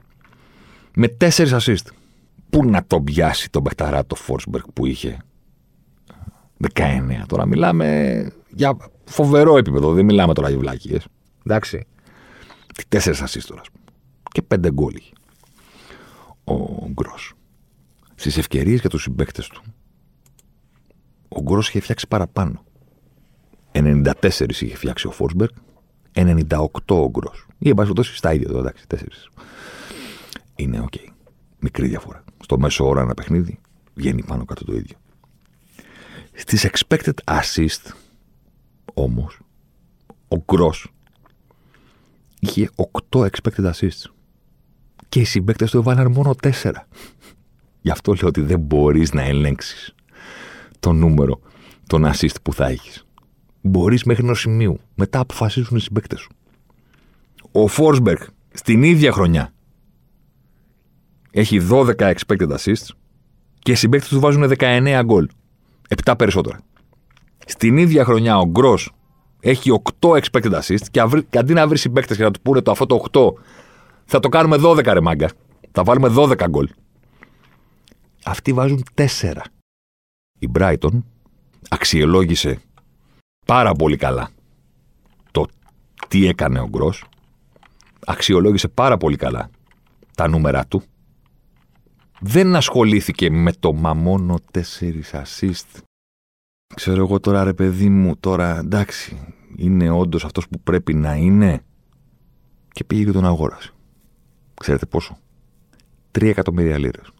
[SPEAKER 2] με τέσσερις assist. Πού να τον πιάσει τον παιχταρά το Φόρσμπεργκ που είχε 19. Τώρα μιλάμε για φοβερό επίπεδο. Δεν μιλάμε τώρα για βλάκιες. Εντάξει. Τι τέσσερις assist τώρα. Και πέντε γκολ Ο Γκρός. Στις ευκαιρίες για τους συμπαίκτες του, ο Γκρός είχε φτιάξει παραπάνω. 94 είχε φτιάξει ο Φόρσμπεργκ, 98 ο Γκρος. Ή εν πάση στα ίδια εδώ, εντάξει, τέσσερις. Είναι OK. Okay. Μικρή διαφορά. Στο μέσο όρο ένα παιχνίδι βγαίνει πάνω κάτω το ίδιο. Στις expected assist όμως, ο Γκρός είχε 8 expected assists. Και οι συμπαίκτες του έβαλαν μόνο 4. Γι' αυτό λέω ότι δεν μπορείς να ελέγξεις το νούμερο των assist που θα έχεις. Μπορείς μέχρι ενός σημείου. Μετά αποφασίζουν οι συμπαίκτες σου. Ο Φόρσμπεργκ στην ίδια χρονιά έχει 12 expected assists και οι συμπαίκτες του βάζουν 19 γκολ. 7 περισσότερα. Στην ίδια χρονιά ο Γκρό έχει 8 expected assists και, αντί να βρει συμπαίκτες και να του πούνε το αυτό το 8, θα το κάνουμε 12 ρε μάγκα. Θα βάλουμε 12 γκολ. Αυτοί βάζουν 4. Η Brighton αξιολόγησε πάρα πολύ καλά το τι έκανε ο Γκρός. Αξιολόγησε πάρα πολύ καλά τα νούμερα του. Δεν ασχολήθηκε με το μα μόνο 4 assist. Ξέρω εγώ τώρα ρε παιδί μου, τώρα εντάξει, είναι όντως αυτός που πρέπει να είναι και πήγε και τον αγόρασε. Ξέρετε πόσο; 3 εκατομμύρια λίρες.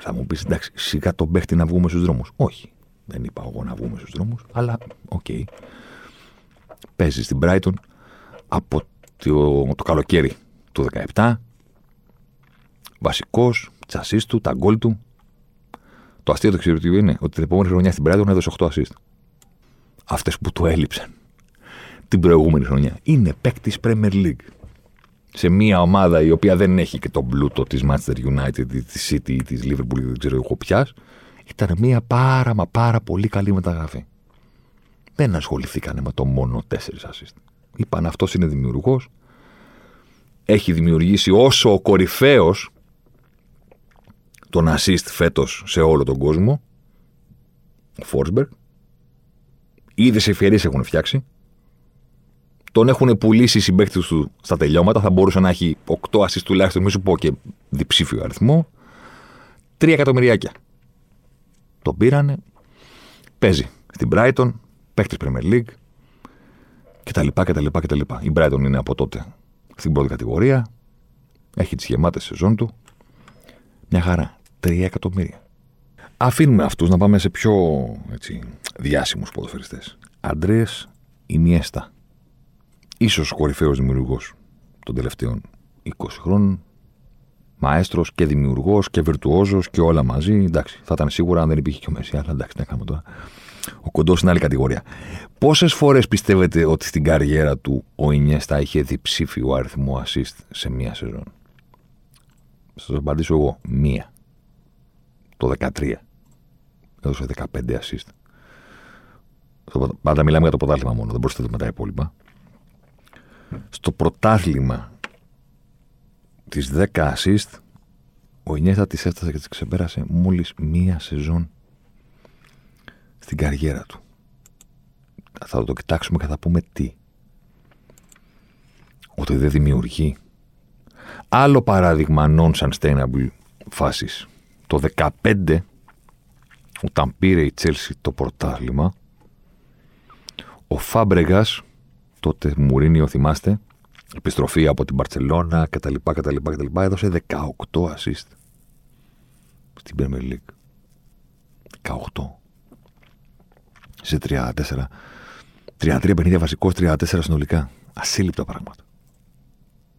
[SPEAKER 2] Θα μου πεις εντάξει, σιγά τον παίχτη να βγούμε στους δρόμους. Όχι. Δεν είπα εγώ να βγούμε στους δρόμους, αλλά OK. Okay. Παίζει στην Brighton από το, το καλοκαίρι του 17. Βασικός, τις assist του, τα γκολ του. Το αστείο του ξέρετε είναι ότι την επόμενη χρονιά στην Brighton έδωσε 8 assist. Αυτές που του έλειψαν την προηγούμενη χρονιά. Είναι παίκτης Premier League σε μια ομάδα η οποία δεν έχει και τον πλούτο της Manchester United, της City ή της Liverpool, δεν ξέρω εγώ πια, ήταν μια πάρα μα πάρα πολύ καλή μεταγραφή. Δεν ασχοληθήκανε με το μόνο τέσσερις assist. Είπαν αυτός είναι δημιουργός. Έχει δημιουργήσει όσο ο κορυφαίος τον assist φέτος σε όλο τον κόσμο. Ο Φόρσμπεργκ. Ήδη σε ευκαιρίες έχουν φτιάξει. Τον έχουν πουλήσει οι συμπαίκτες του στα τελειώματα. Θα μπορούσε να έχει 8 assist τουλάχιστον, μην σου πω και διψήφιο αριθμό. 3 εκατομμυριάκια. Τον πήρανε. Παίζει στην Brighton, παίχτης Premier League κτλ. κτλ, κτλ. Η Brighton είναι από τότε στην πρώτη κατηγορία. Έχει τις γεμάτες σεζόν του. Μια χαρά. 3 εκατομμύρια. Αφήνουμε αυτούς να πάμε σε πιο έτσι, διάσημους ποδοσφαιριστές. Αντρέ Ινιέστα ίσως κορυφαίος δημιουργός των τελευταίων 20 χρόνων. Μαέστρος και δημιουργός και βερτουόζος και όλα μαζί. Εντάξει, θα ήταν σίγουρα αν δεν υπήρχε και ο Μέση, αλλά εντάξει, να κάνουμε τώρα. Ο κοντός είναι άλλη κατηγορία. Πόσες φορές πιστεύετε ότι στην καριέρα του ο Ινιέστα είχε διψήφιο αριθμό assist σε μία σεζόν; Θα σας απαντήσω εγώ. Μία. Το 13. Έδωσε 15 assist. Πάντα μιλάμε για το πρωτάθλημα μόνο, δεν προσθέτουμε τα υπόλοιπα στο πρωτάθλημα τις 10 assist ο Ινιέστα τις έφτασε και τις ξεπέρασε μόλις μία σεζόν στην καριέρα του. Θα το κοιτάξουμε και θα πούμε τι. Ότι δεν δημιουργεί. Άλλο παράδειγμα non-sustainable φάσης. Το 15 όταν πήρε η Τσέλσι το πρωτάθλημα ο Φάμπρεγας τότε Μουρίνιο, θυμάστε, επιστροφή από την Παρσελώνα κτλ, κτλ, κτλ. Έδωσε 18 assist στην Premier League. 18. Σε 34. 33 παιχνίδια βασικός, 34 συνολικά. Ασύλληπτα πράγματα.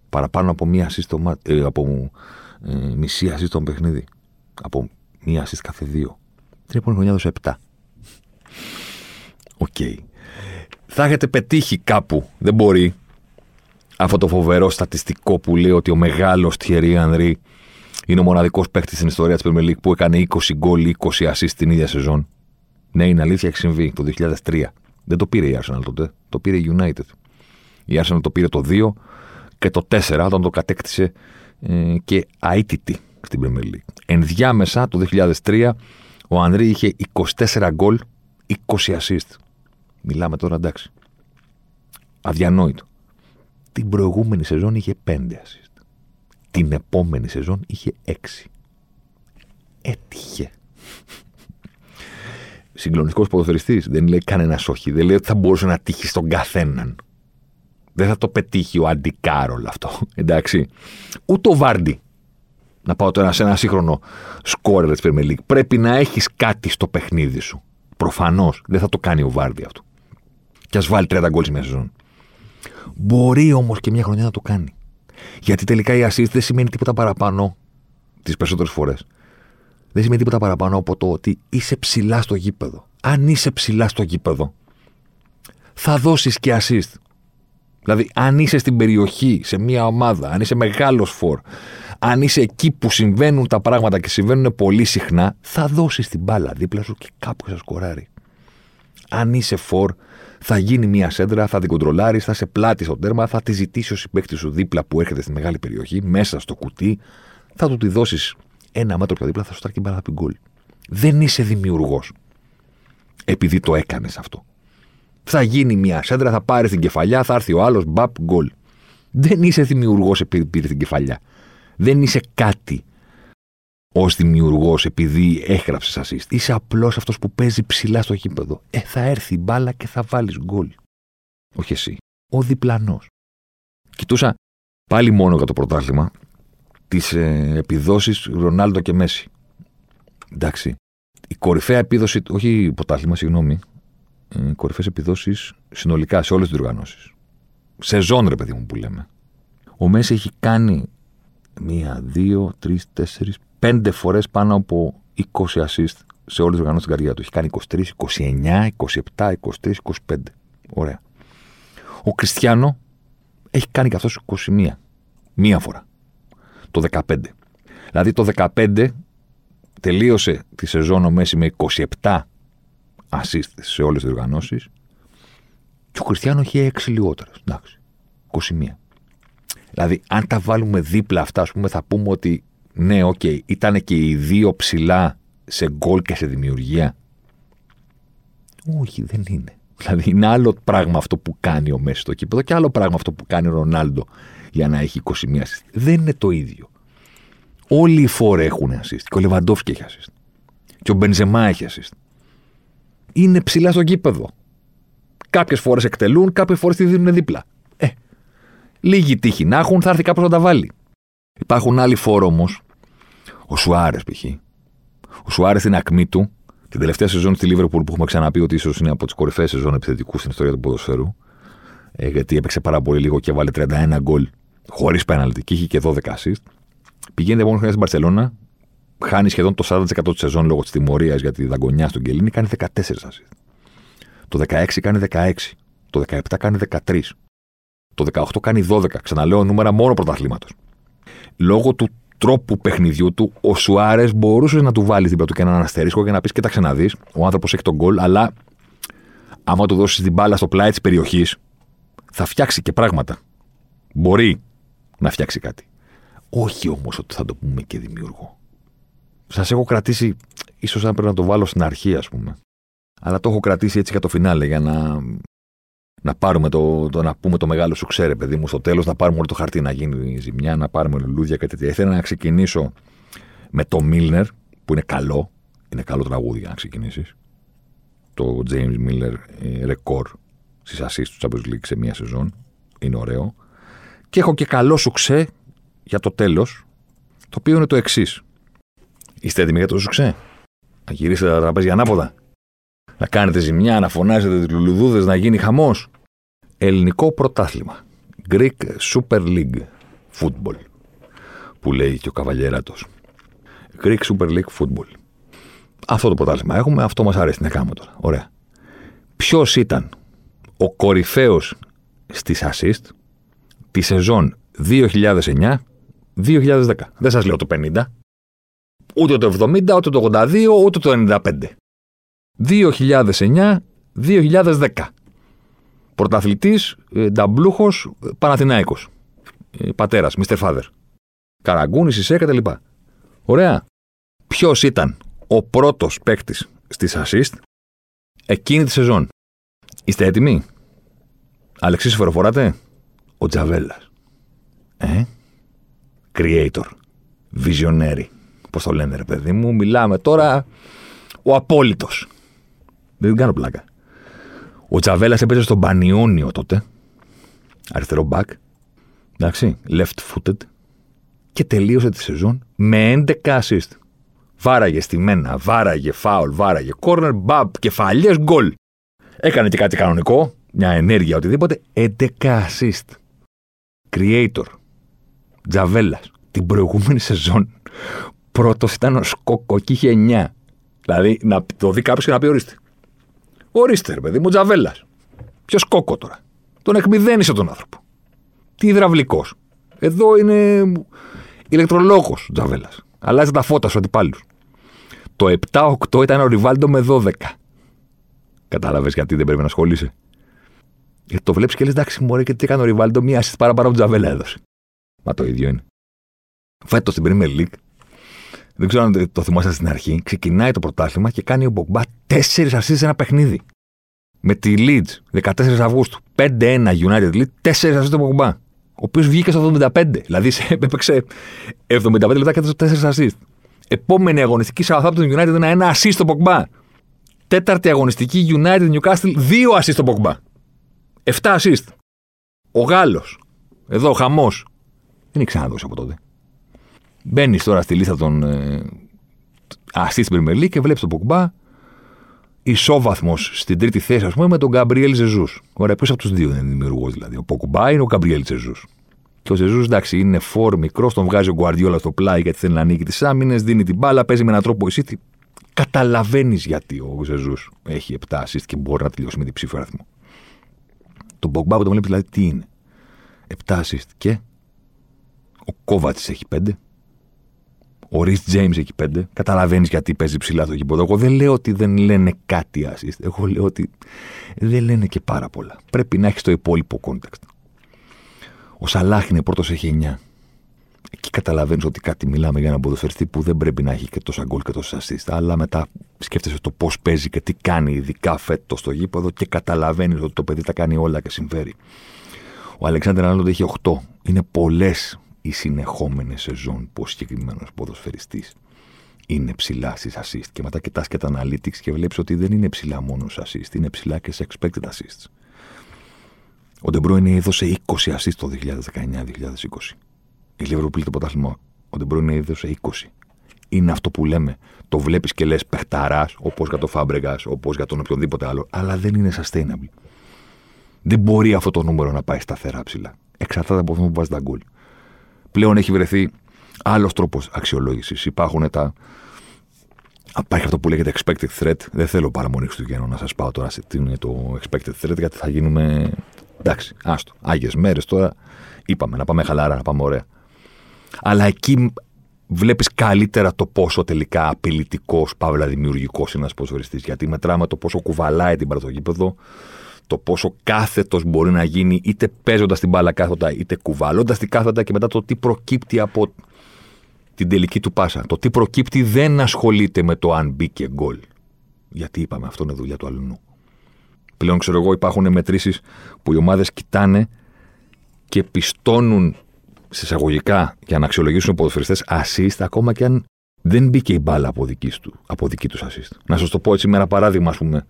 [SPEAKER 2] Παραπάνω από μία assist ε, από ε, μισή assist στο παιχνίδι. Από μία assist κάθε δύο. Την επόμενη χρονιά έδωσε 7. Οκ. Θα έχετε πετύχει κάπου, δεν μπορεί, αυτό το φοβερό στατιστικό που λέει ότι ο μεγάλος Thierry Henry είναι ο μοναδικός παίκτης στην ιστορία της Premier League που έκανε 20 γκολ, 20 assist την ίδια σεζόν. Ναι, είναι αλήθεια, έχει συμβεί το 2003. Δεν το πήρε η Arsenal τότε, το πήρε η United. Η Arsenal το πήρε το 2 και το 4 όταν το κατέκτησε ε, και αίτητη στην Premier League. Ενδιάμεσα το 2003 ο Ανδρή είχε 24 γκολ, 20 assist. Μιλάμε τώρα εντάξει. Αδιανόητο. Την προηγούμενη σεζόν είχε 5 assist. Την επόμενη σεζόν είχε 6. Έτυχε. Συγκλονιστικός ποδοσφαιριστής. Δεν λέει κανένας όχι. Δεν λέει ότι θα μπορούσε να τύχει στον καθέναν. Δεν θα το πετύχει ο Αντικάρολ αυτό. Εντάξει. Ούτε ο Βάρντι. Να πάω τώρα σε ένα σύγχρονο σκόρερ της Premier League. Πρέπει να έχεις κάτι στο παιχνίδι σου. Προφανώς δεν θα το κάνει ο Βάρντι αυτό. Και ας βάλει 30 γκολ μια σεζόν. Μπορεί όμως και μια χρονιά να το κάνει. Γιατί τελικά η assist δεν σημαίνει τίποτα παραπάνω τις περισσότερες φορές. Δεν σημαίνει τίποτα παραπάνω από το ότι είσαι ψηλά στο γήπεδο. Αν είσαι ψηλά στο γήπεδο, θα δώσεις και assist. Δηλαδή, αν είσαι στην περιοχή, σε μια ομάδα, αν είσαι μεγάλος φόρ, αν είσαι εκεί που συμβαίνουν τα πράγματα και συμβαίνουν πολύ συχνά, θα δώσεις την μπάλα δίπλα σου και κάπου θα σκοράρει. Αν είσαι φόρ, θα γίνει μια σέντρα, θα την κοντρολάρεις, θα σε πλάτη στο τέρμα, θα τη ζητήσει ο συμπέκτη σου δίπλα που έρχεται στη μεγάλη περιοχή, μέσα στο κουτί, θα του τη δώσεις ένα μέτρο πιο δίπλα, θα σου τράξει μπάλα γκολ. Δεν είσαι δημιουργός. Επειδή το έκανες αυτό. Θα γίνει μια σέντρα, θα πάρεις την κεφαλιά, θα έρθει ο άλλος, μπαπ, γκολ. Δεν είσαι δημιουργός επειδή πήρε την κεφαλιά. Δεν είσαι κάτι ως δημιουργός επειδή έγραψες assist. Είσαι απλώ αυτός που παίζει ψηλά στο γήπεδο. Ε, θα έρθει η μπάλα και θα βάλεις γκολ. Όχι εσύ. Ο διπλανός. Κοιτούσα πάλι μόνο για το πρωτάθλημα τις ε, επιδόσεις Ρονάλντο και Μέση. Εντάξει. Η κορυφαία επίδοση, όχι πρωτάθλημα, συγγνώμη. Ε, κορυφαίες επιδόσεις συνολικά σε όλες τις διοργανώσεις. Σεζόν, ρε παιδί μου που λέμε. Ο Μέση έχει κάνει μία, δύο, τρεις, τέσσερις, πέντε φορές πάνω από 20 assist σε όλε τι οργανώσεις στην καρδιά του. Έχει κάνει 23, 29, 27, 23, 25. Ωραία. Ο Κριστιανό έχει κάνει καθώς 21. Μία φορά. Το 15. Δηλαδή το 15 τελείωσε τη σεζόν ο Μέσι με 27 assist σε όλες τις διοργανώσεις. Και ο Κριστιανό έχει 6 λιγότερες. Εντάξει. 21. Δηλαδή, αν τα βάλουμε δίπλα αυτά, ας πούμε, θα πούμε ότι ναι, OK, okay, ήταν και οι δύο ψηλά σε γκολ και σε δημιουργία. Όχι, δεν είναι. Δηλαδή, είναι άλλο πράγμα αυτό που κάνει ο Μέση στο κήπεδο και άλλο πράγμα αυτό που κάνει ο Ρονάλντο για να έχει 21 assist. Δεν είναι το ίδιο. Όλοι οι φόρε έχουν assist. Και ο Λεβαντόφσκι έχει assist. Και ο Μπενζεμά έχει assist. Είναι ψηλά στο κήπεδο. Κάποιες φορές εκτελούν, κάποιες φορές τη δίνουν δίπλα. Ε, λίγη τύχη να έχουν, θα έρθει κάποιος να τα βάλει. Υπάρχουν άλλοι φόροι όμως. Ο Σουάρες, π.χ. Ο Σουάρες στην ακμή του, την τελευταία σεζόν στη Λίβερπουλ που έχουμε ξαναπεί ότι ίσως είναι από τις κορυφαίες σεζόν επιθετικούς στην ιστορία του ποδοσφαίρου. Ε, γιατί έπαιξε πάρα πολύ λίγο και βάλε 31 γκολ χωρίς πέναλτι και είχε και 12 assist. Πηγαίνει επόμενη χρονιά στην Παρσελώνα, χάνει σχεδόν το 40% της σεζόν λόγω της τιμωρίας για τη δαγκονιά στον Κελίνη, κάνει 14 assist. Το 16 κάνει 16. Το 17 κάνει 13. Το 18 κάνει 12. Ξαναλέω νούμερα μόνο πρωταθλήματος. Λόγω του τρόπου παιχνιδιού του, ο Σουάρες μπορούσες να του βάλεις δίπλα του και έναν αστερίσκο και να πεις: Κοίταξε να δεις, ο άνθρωπος έχει τον γκολ, αλλά άμα του δώσεις την μπάλα στο πλάι της περιοχής, θα φτιάξει και πράγματα. Μπορεί να φτιάξει κάτι. Όχι όμως ότι θα το πούμε και δημιουργό. Σας έχω κρατήσει, ίσως αν πρέπει να το βάλω στην αρχή, ας πούμε. Αλλά το έχω κρατήσει έτσι για το φινάλε, για να, να πάρουμε το, το, να πούμε το μεγάλο σου ξέρε, παιδί μου. Στο τέλος να πάρουμε όλο το χαρτί να γίνει η ζημιά, να πάρουμε λουλούδια και τέτοια. Ήθελα να ξεκινήσω με το Μίλνερ, που είναι καλό. Είναι καλό τραγούδι για να ξεκινήσεις. Το James Miller ε, ρεκόρ στις assist του Champions League σε μία σεζόν. Είναι ωραίο. Και έχω και καλό σου ξέ για το τέλος, το οποίο είναι το εξής. Είστε έτοιμοι για το σου ξέ; Να γυρίσετε τα τραπέζια ανάποδα. Να κάνετε ζημιά, να φωνάζετε τις λουλουδούδες, να γίνει χαμός. Ελληνικό πρωτάθλημα. Greek Super League Football. Που λέει και ο Καβαλιέράτο. Greek Super League Football. Αυτό το πρωτάθλημα έχουμε, αυτό μας αρέσει να κάνουμε τώρα. Ωραία. ποιος ήταν ο κορυφαίος στις assist τη σεζόν 2009-2010. Δεν σας λέω το 50, ούτε το 70, ούτε το 82, ούτε το 95. 2009-2010. Πρωταθλητής, ε, νταμπλούχος, Παναθηνάικο. Ε, Πατέρας, Mr. Father. Καραγκούνης, Ισέ κτλ. Ωραία. Ποιος ήταν ο πρώτος παίκτης στις assist εκείνη τη σεζόν; Είστε έτοιμοι; Αλεξής φοροφοράτε; Ο Τζαβέλας. Ε; Creator. Visionary. Πώς το λένε, ρε παιδί μου. Μιλάμε τώρα. Ο απόλυτος. Δεν κάνω πλάκα. Ο Τζαβέλας έπαιζε στον Πανιόνιο τότε. Αριστερό back. Εντάξει. Left footed. Και τελείωσε τη σεζόν με 11 assist. Βάραγε στη μένα, βάραγε φάουλ, βάραγε corner, μπαμπ, κεφαλιές, γκολ. Έκανε και κάτι κανονικό, μια ενέργεια, οτιδήποτε. 11 assist. Creator. Τζαβέλας. Την προηγούμενη σεζόν πρώτος ήταν ο Σκόκο και είχε 9. Δηλαδή να το δει κάποιος και να πει ορίστε. Ορίστε, ρε παιδί μου, Τζαβέλας. Ποιος Σκόκο τώρα. Τον εκμηδένισε τον άνθρωπο. Τι υδραυλικός. Εδώ είναι ηλεκτρολόγος Τζαβέλας. Αλλάζει τα φώτα στου αντιπάλους. Το 7-8 ήταν ο Ριβάλντο με 12. Κατάλαβες γιατί δεν πρέπει να ασχολείσαι; Γιατί το βλέπεις και λες, εντάξει, μου και τι έκανε ο Ριβάλντο, μία assist παραπάνω από Τζαβέλα έδωσε. Μα το ίδιο είναι. Φέτος στην Premier League, δεν ξέρω αν το θυμόσαστε στην αρχή, ξεκινάει το πρωτάθλημα και κάνει ο Μπογκμπά 4 assists σε ένα παιχνίδι. Με τη Leeds 14 Αυγούστου. 5-1 United League, 4 assists στο Μπογκμπά. Ο οποίος βγήκε στο 75. Δηλαδή έπαιξε 75 λεπτά και έδωσε 4 assists. Επόμενη αγωνιστική Southampton United ένα, ένα assist στο Pogba. Τέταρτη αγωνιστική United Newcastle, δύο assist στο Pogba. Εφτά assist. Ο Γάλλος. Εδώ, χαμός. Δεν έχει ξαναδώσει από τότε. Μπαίνεις τώρα στη λίστα των ε, assist στην Premier League και βλέπεις τον Pogba ισόβαθμος στην τρίτη θέση, ας πούμε, με τον Γκαμπριέλ Ζεζούς. Ωραία, ποιος από τους δύο είναι δημιουργός δηλαδή. Ο Ποκουμπά είναι ο Γκαμπριέλ Ζεζούς; Και ο Ζεζούς, εντάξει, είναι φόρ μικρό, τον βγάζει ο Γκουαρδιόλα στο πλάι γιατί θέλει να ανοίγει τις άμυνες, δίνει την μπάλα, παίζει με έναν τρόπο εσύ. Καταλαβαίνεις γιατί ο Ζεζούς έχει 7 assist και μπορεί να τελειώσει με διψήφιο αριθμό. Το Ποκουμπά που τον βλέπεις δηλαδή τι είναι; 7 assist και ο Κόβατ έχει 5 ο Ριτ Τζέιμ έχει πέντε. Καταλαβαίνεις γιατί παίζει ψηλά το γήπεδο. Εγώ δεν λέω ότι δεν λένε κάτι assist. Εγώ λέω ότι δεν λένε και πάρα πολλά. Πρέπει να έχεις το υπόλοιπο context. Ο Σαλάχ είναι πρώτος, έχει 9. Εκεί καταλαβαίνεις ότι κάτι μιλάμε για έναν ποδοσφαιριστή που δεν πρέπει να έχει και τόσα γκολ και τόσα assist. Αλλά μετά σκέφτεσαι το πώς παίζει και τι κάνει, ειδικά φέτος στο γήπεδο και καταλαβαίνεις ότι το παιδί τα κάνει όλα και συμφέρει. Ο Αλεξάνδρ Ανάλοντ έχει 8. Είναι πολλές οι συνεχόμενες σεζόν που ο συγκεκριμένος ποδοσφαιριστής είναι ψηλά στις assist. Και μετά κοιτάς και τα analytics και βλέπεις ότι δεν είναι ψηλά μόνο σε assist, είναι ψηλά και σε expected assists. Ο Ντεμπρόιν έδωσε 20 assist το 2019-2020. Η Λίβερπουλ το πρωτάθλημα. Ο Ντεμπρόιν έδωσε 20. Είναι αυτό που λέμε. Το βλέπεις και λες παιχταρά, όπως για το Φάμπρεγκα, όπως για τον οποιονδήποτε άλλο, αλλά δεν είναι sustainable. Δεν μπορεί αυτό το νούμερο να πάει σταθερά ψηλά. Εξαρτάται από αυτό που βάζεις τα γκολ πλέον έχει βρεθεί άλλος τρόπος αξιολόγησης. Υπάρχουν τα. Υπάρχει αυτό που λέγεται expected threat. Δεν θέλω παραμονή Χριστουγέννων να σας πάω τώρα σε τι είναι το expected threat, γιατί θα γίνουμε. Εντάξει, άστο. Άγιες μέρες τώρα. Είπαμε να πάμε χαλάρα, να πάμε ωραία. Αλλά εκεί βλέπεις καλύτερα το πόσο τελικά απειλητικός, παύλα δημιουργικός είναι ένας ποδοσφαιριστής. Γιατί μετράμε το πόσο κουβαλάει την πρωτογήπεδο, το πόσο κάθετος μπορεί να γίνει είτε παίζοντας την μπάλα κάθετα είτε κουβαλώντας την κάθετα και μετά το τι προκύπτει από την τελική του πάσα. Το τι προκύπτει δεν ασχολείται με το αν μπήκε γκολ. Γιατί είπαμε, αυτό είναι δουλειά του αλλού. Πλέον ξέρω εγώ υπάρχουν μετρήσεις που οι ομάδες κοιτάνε και πιστώνουν σε εισαγωγικά για να αξιολογήσουν οι ποδοσφαιριστές assist ακόμα και αν δεν μπήκε η μπάλα από δικής του, από δική τους assist. Να σας το πω έτσι με ένα παράδειγμα, ας πούμε,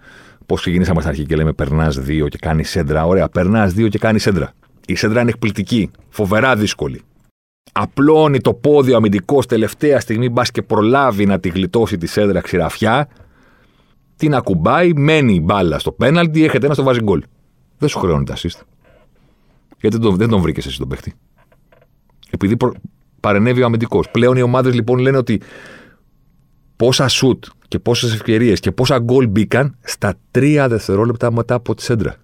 [SPEAKER 2] πώς ξεκινήσαμε στην αρχή και λέμε περνάς δύο και κάνει σέντρα. Ωραία, περνάς δύο και κάνει σέντρα. Η σέντρα είναι εκπληκτική, φοβερά δύσκολη. Απλώνει το πόδι ο αμυντικός τελευταία στιγμή, μπας και προλάβει να τη γλιτώσει τη σέντρα ξηραφιά. Την ακουμπάει, μένει η μπάλα στο πέναλτι, έχετε ένα στο βάζει γκολ. Δεν σου χρεώνει τα assist. Γιατί δεν τον, δεν τον βρήκες εσύ τον παίχτη. Επειδή προ... παρενέβη ο αμυντικός. Πλέον οι ομάδες λοιπόν λένε ότι πόσα σουτ και πόσες ευκαιρίες και πόσα γκολ μπήκαν στα τρία δευτερόλεπτα μετά από τη σέντρα.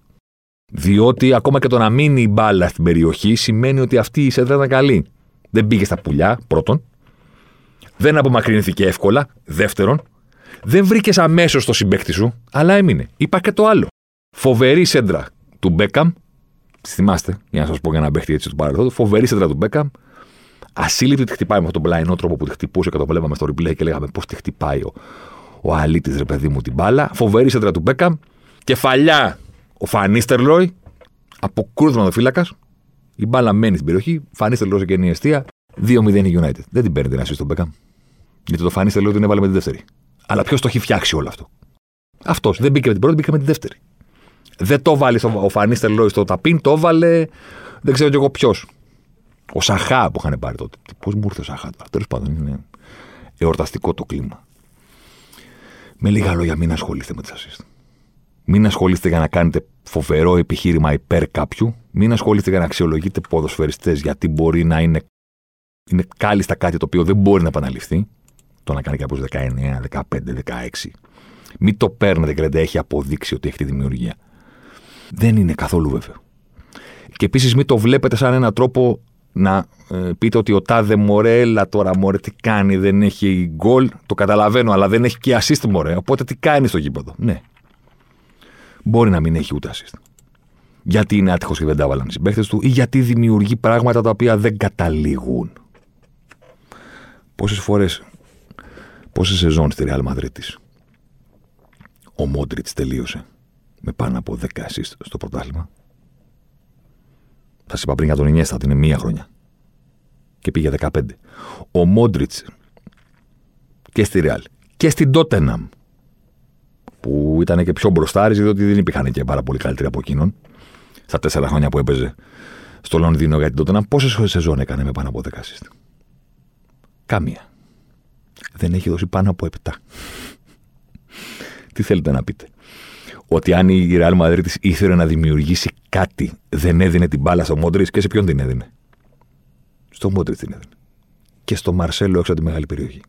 [SPEAKER 2] Διότι ακόμα και το να μείνει η μπάλα στην περιοχή σημαίνει ότι αυτή η σέντρα ήταν καλή. Δεν πήγε στα πουλιά, πρώτον. Δεν απομακρύνθηκε εύκολα, δεύτερον. Δεν βρήκες αμέσως το συμπέκτη σου, αλλά έμεινε. Είπα και το άλλο. Φοβερή σέντρα του Μπέκαμ. Θυμάστε, για να σας πω για να παίχτη έτσι του παρελθόντος. Φοβερή σέντρα του Μπέκαμ. Ασύλληπτη τη χτυπάει με αυτόν τον πλαϊνό τρόπο που τη χτυπούσε και το βλέπαμε στο replay και λέγαμε πώς τη χτυπάει ο, ο αλήτη ρε παιδί μου την μπάλα. Φοβερή σέντρα του Μπέκαμ. Κεφαλιά ο Φανίστερ Λόι. Από κρούδμα το φύλακας. Η μπάλα μένει στην περιοχή. Φανίστερ Λόι και η αιστεία. 2-0 η United. Δεν την παίρνει την ασύ στον Μπέκαμ. Γιατί το Φανίστερ Λόι την έβαλε με τη δεύτερη. Αλλά ποιος το έχει φτιάξει όλο αυτό; Αυτός. Δεν μπήκε με την πρώτη, μπήκε με τη δεύτερη. Δεν το βάλει ο Φανίστερ Λόι στο ταπίν, το έβαλε. Δεν ξέρω κι εγώ ποιος. Ο Σαχά που είχαν πάρει τότε. Πώς μου ήρθε ο Σαχά τώρα. Τέλος πάντων είναι εορταστικό το κλίμα. Με λίγα λόγια, μην ασχολείστε με τις assist. Μην ασχολείστε για να κάνετε φοβερό επιχείρημα υπέρ κάποιου. Μην ασχολείστε για να αξιολογείτε ποδοσφαιριστές γιατί μπορεί να είναι, είναι κάλλιστα κάτι το οποίο δεν μπορεί να επαναληφθεί. Το να κάνει κάποιος 19, 15, 16. Μην το παίρνετε και λέτε έχει αποδείξει ότι έχει τη δημιουργία. Δεν είναι καθόλου βέβαιο. Και επίσης μην το βλέπετε σαν έναν τρόπο να ε, πείτε ότι ο τάδε μωρέ, έλα τώρα μωρέ, τι κάνει, δεν έχει γκολ. Το καταλαβαίνω, αλλά δεν έχει και assist μωρέ. Οπότε τι κάνει στο γήπεδο. Ναι. Μπορεί να μην έχει ούτε assist. Γιατί είναι άτυχος και δεν τα βάλαν οι συμπαίχτε του, ή γιατί δημιουργεί πράγματα τα οποία δεν καταλήγουν. Πόσες φορές, πόσες σεζόν στη Real Madrid ο Μόντριτς τελείωσε με πάνω από 10 assist στο πρωτάθλημα. Θα σα είπα πριν για τον Ινιέστα ότι είναι μία χρονιά. Και πήγε 15. Ο Μόντριτς και στη Ρεάλ και στην Τότεναμ που ήταν και πιο μπροστά, διότι δεν υπήρχαν και πάρα πολύ καλύτεροι από εκείνον. Στα τέσσερα χρόνια που έπαιζε στο Λονδίνο για την Τότεναμ, πόσες σεζόν έκανε με πάνω από 10 assist; Κάμια. Δεν έχει δώσει πάνω από 7. Τι θέλετε να πείτε; Ότι αν η Real Madrid ήθελε να δημιουργήσει κάτι, δεν έδινε την μπάλα στο Μόντριτς και σε ποιον την έδινε; Στο Μόντριτς την έδινε. Και στο Μαρσέλο έξω από τη μεγάλη περιοχή.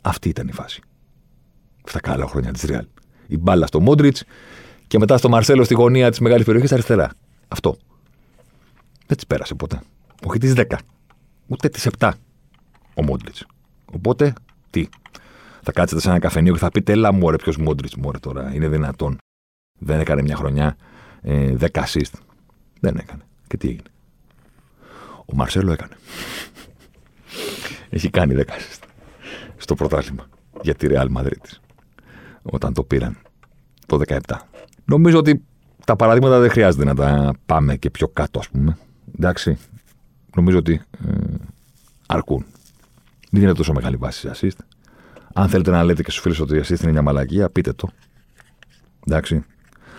[SPEAKER 2] Αυτή ήταν η φάση. Στα καλά χρόνια της Real. Η μπάλα στο Μόντριτς και μετά στο Μαρσέλο στη γωνία της μεγάλης περιοχής αριστερά. Αυτό. Δεν της πέρασε ποτέ. Όχι τι 10. Ούτε τι 7. Ο Μόντριτς. Οπότε, τι; Θα κάτσετε σε ένα καφενείο και θα πείτε, Ελά, μωρέ, ποιος Μόντριτ, μωρέ τώρα. Είναι δυνατόν. Δεν έκανε μια χρονιά ε, 10 assist. Δεν έκανε. Και τι έγινε. Ο Μαρσέλο έκανε. Έχει κάνει 10 assist στο πρωτάθλημα για τη Real Madrid όταν το πήραν το 17. Νομίζω ότι τα παραδείγματα δεν χρειάζεται να τα πάμε και πιο κάτω, ας πούμε. Εντάξει. Νομίζω ότι ε, αρκούν. Δεν είναι τόσο μεγάλη βάση assist. Αν θέλετε να λέτε και στους φίλους ότι η assist είναι μια μαλακία, πείτε το. Εντάξει.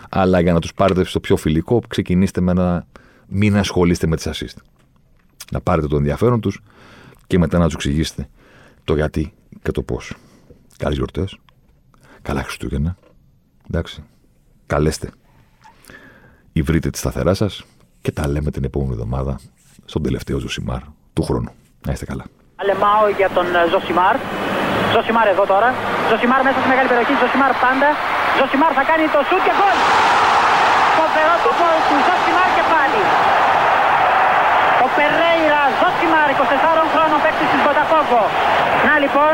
[SPEAKER 2] Αλλά για να τους πάρετε στο πιο φιλικό, ξεκινήστε με να μην ασχολείστε με τις assist. Να πάρετε το ενδιαφέρον τους και μετά να τους εξηγήσετε το γιατί και το πώς. Καλές γιορτές. Καλά Χριστούγεννα. Εντάξει. Καλέστε. Ή βρείτε τη σταθερά σας και τα λέμε την επόμενη εβδομάδα στον τελευταίο Ζωσιμάρ του χρόνου. Να είστε καλά.
[SPEAKER 1] Αλεμάω για τον Ζωσιμάρ. Ζωσιμάρ εδώ τώρα. Ζωσιμάρ μέσα στη μεγάλη περιοχή. Ζωσιμάρ πάντα. Ζωσιμάρ θα κάνει το σουτ και γκολ. Φοβερό το γκολ του Ζωσιμάρ και πάλι. Ο Περέιρα Ζωσιμάρ, 24 χρόνων παίκτης της Μποταφόγκο. Να λοιπόν,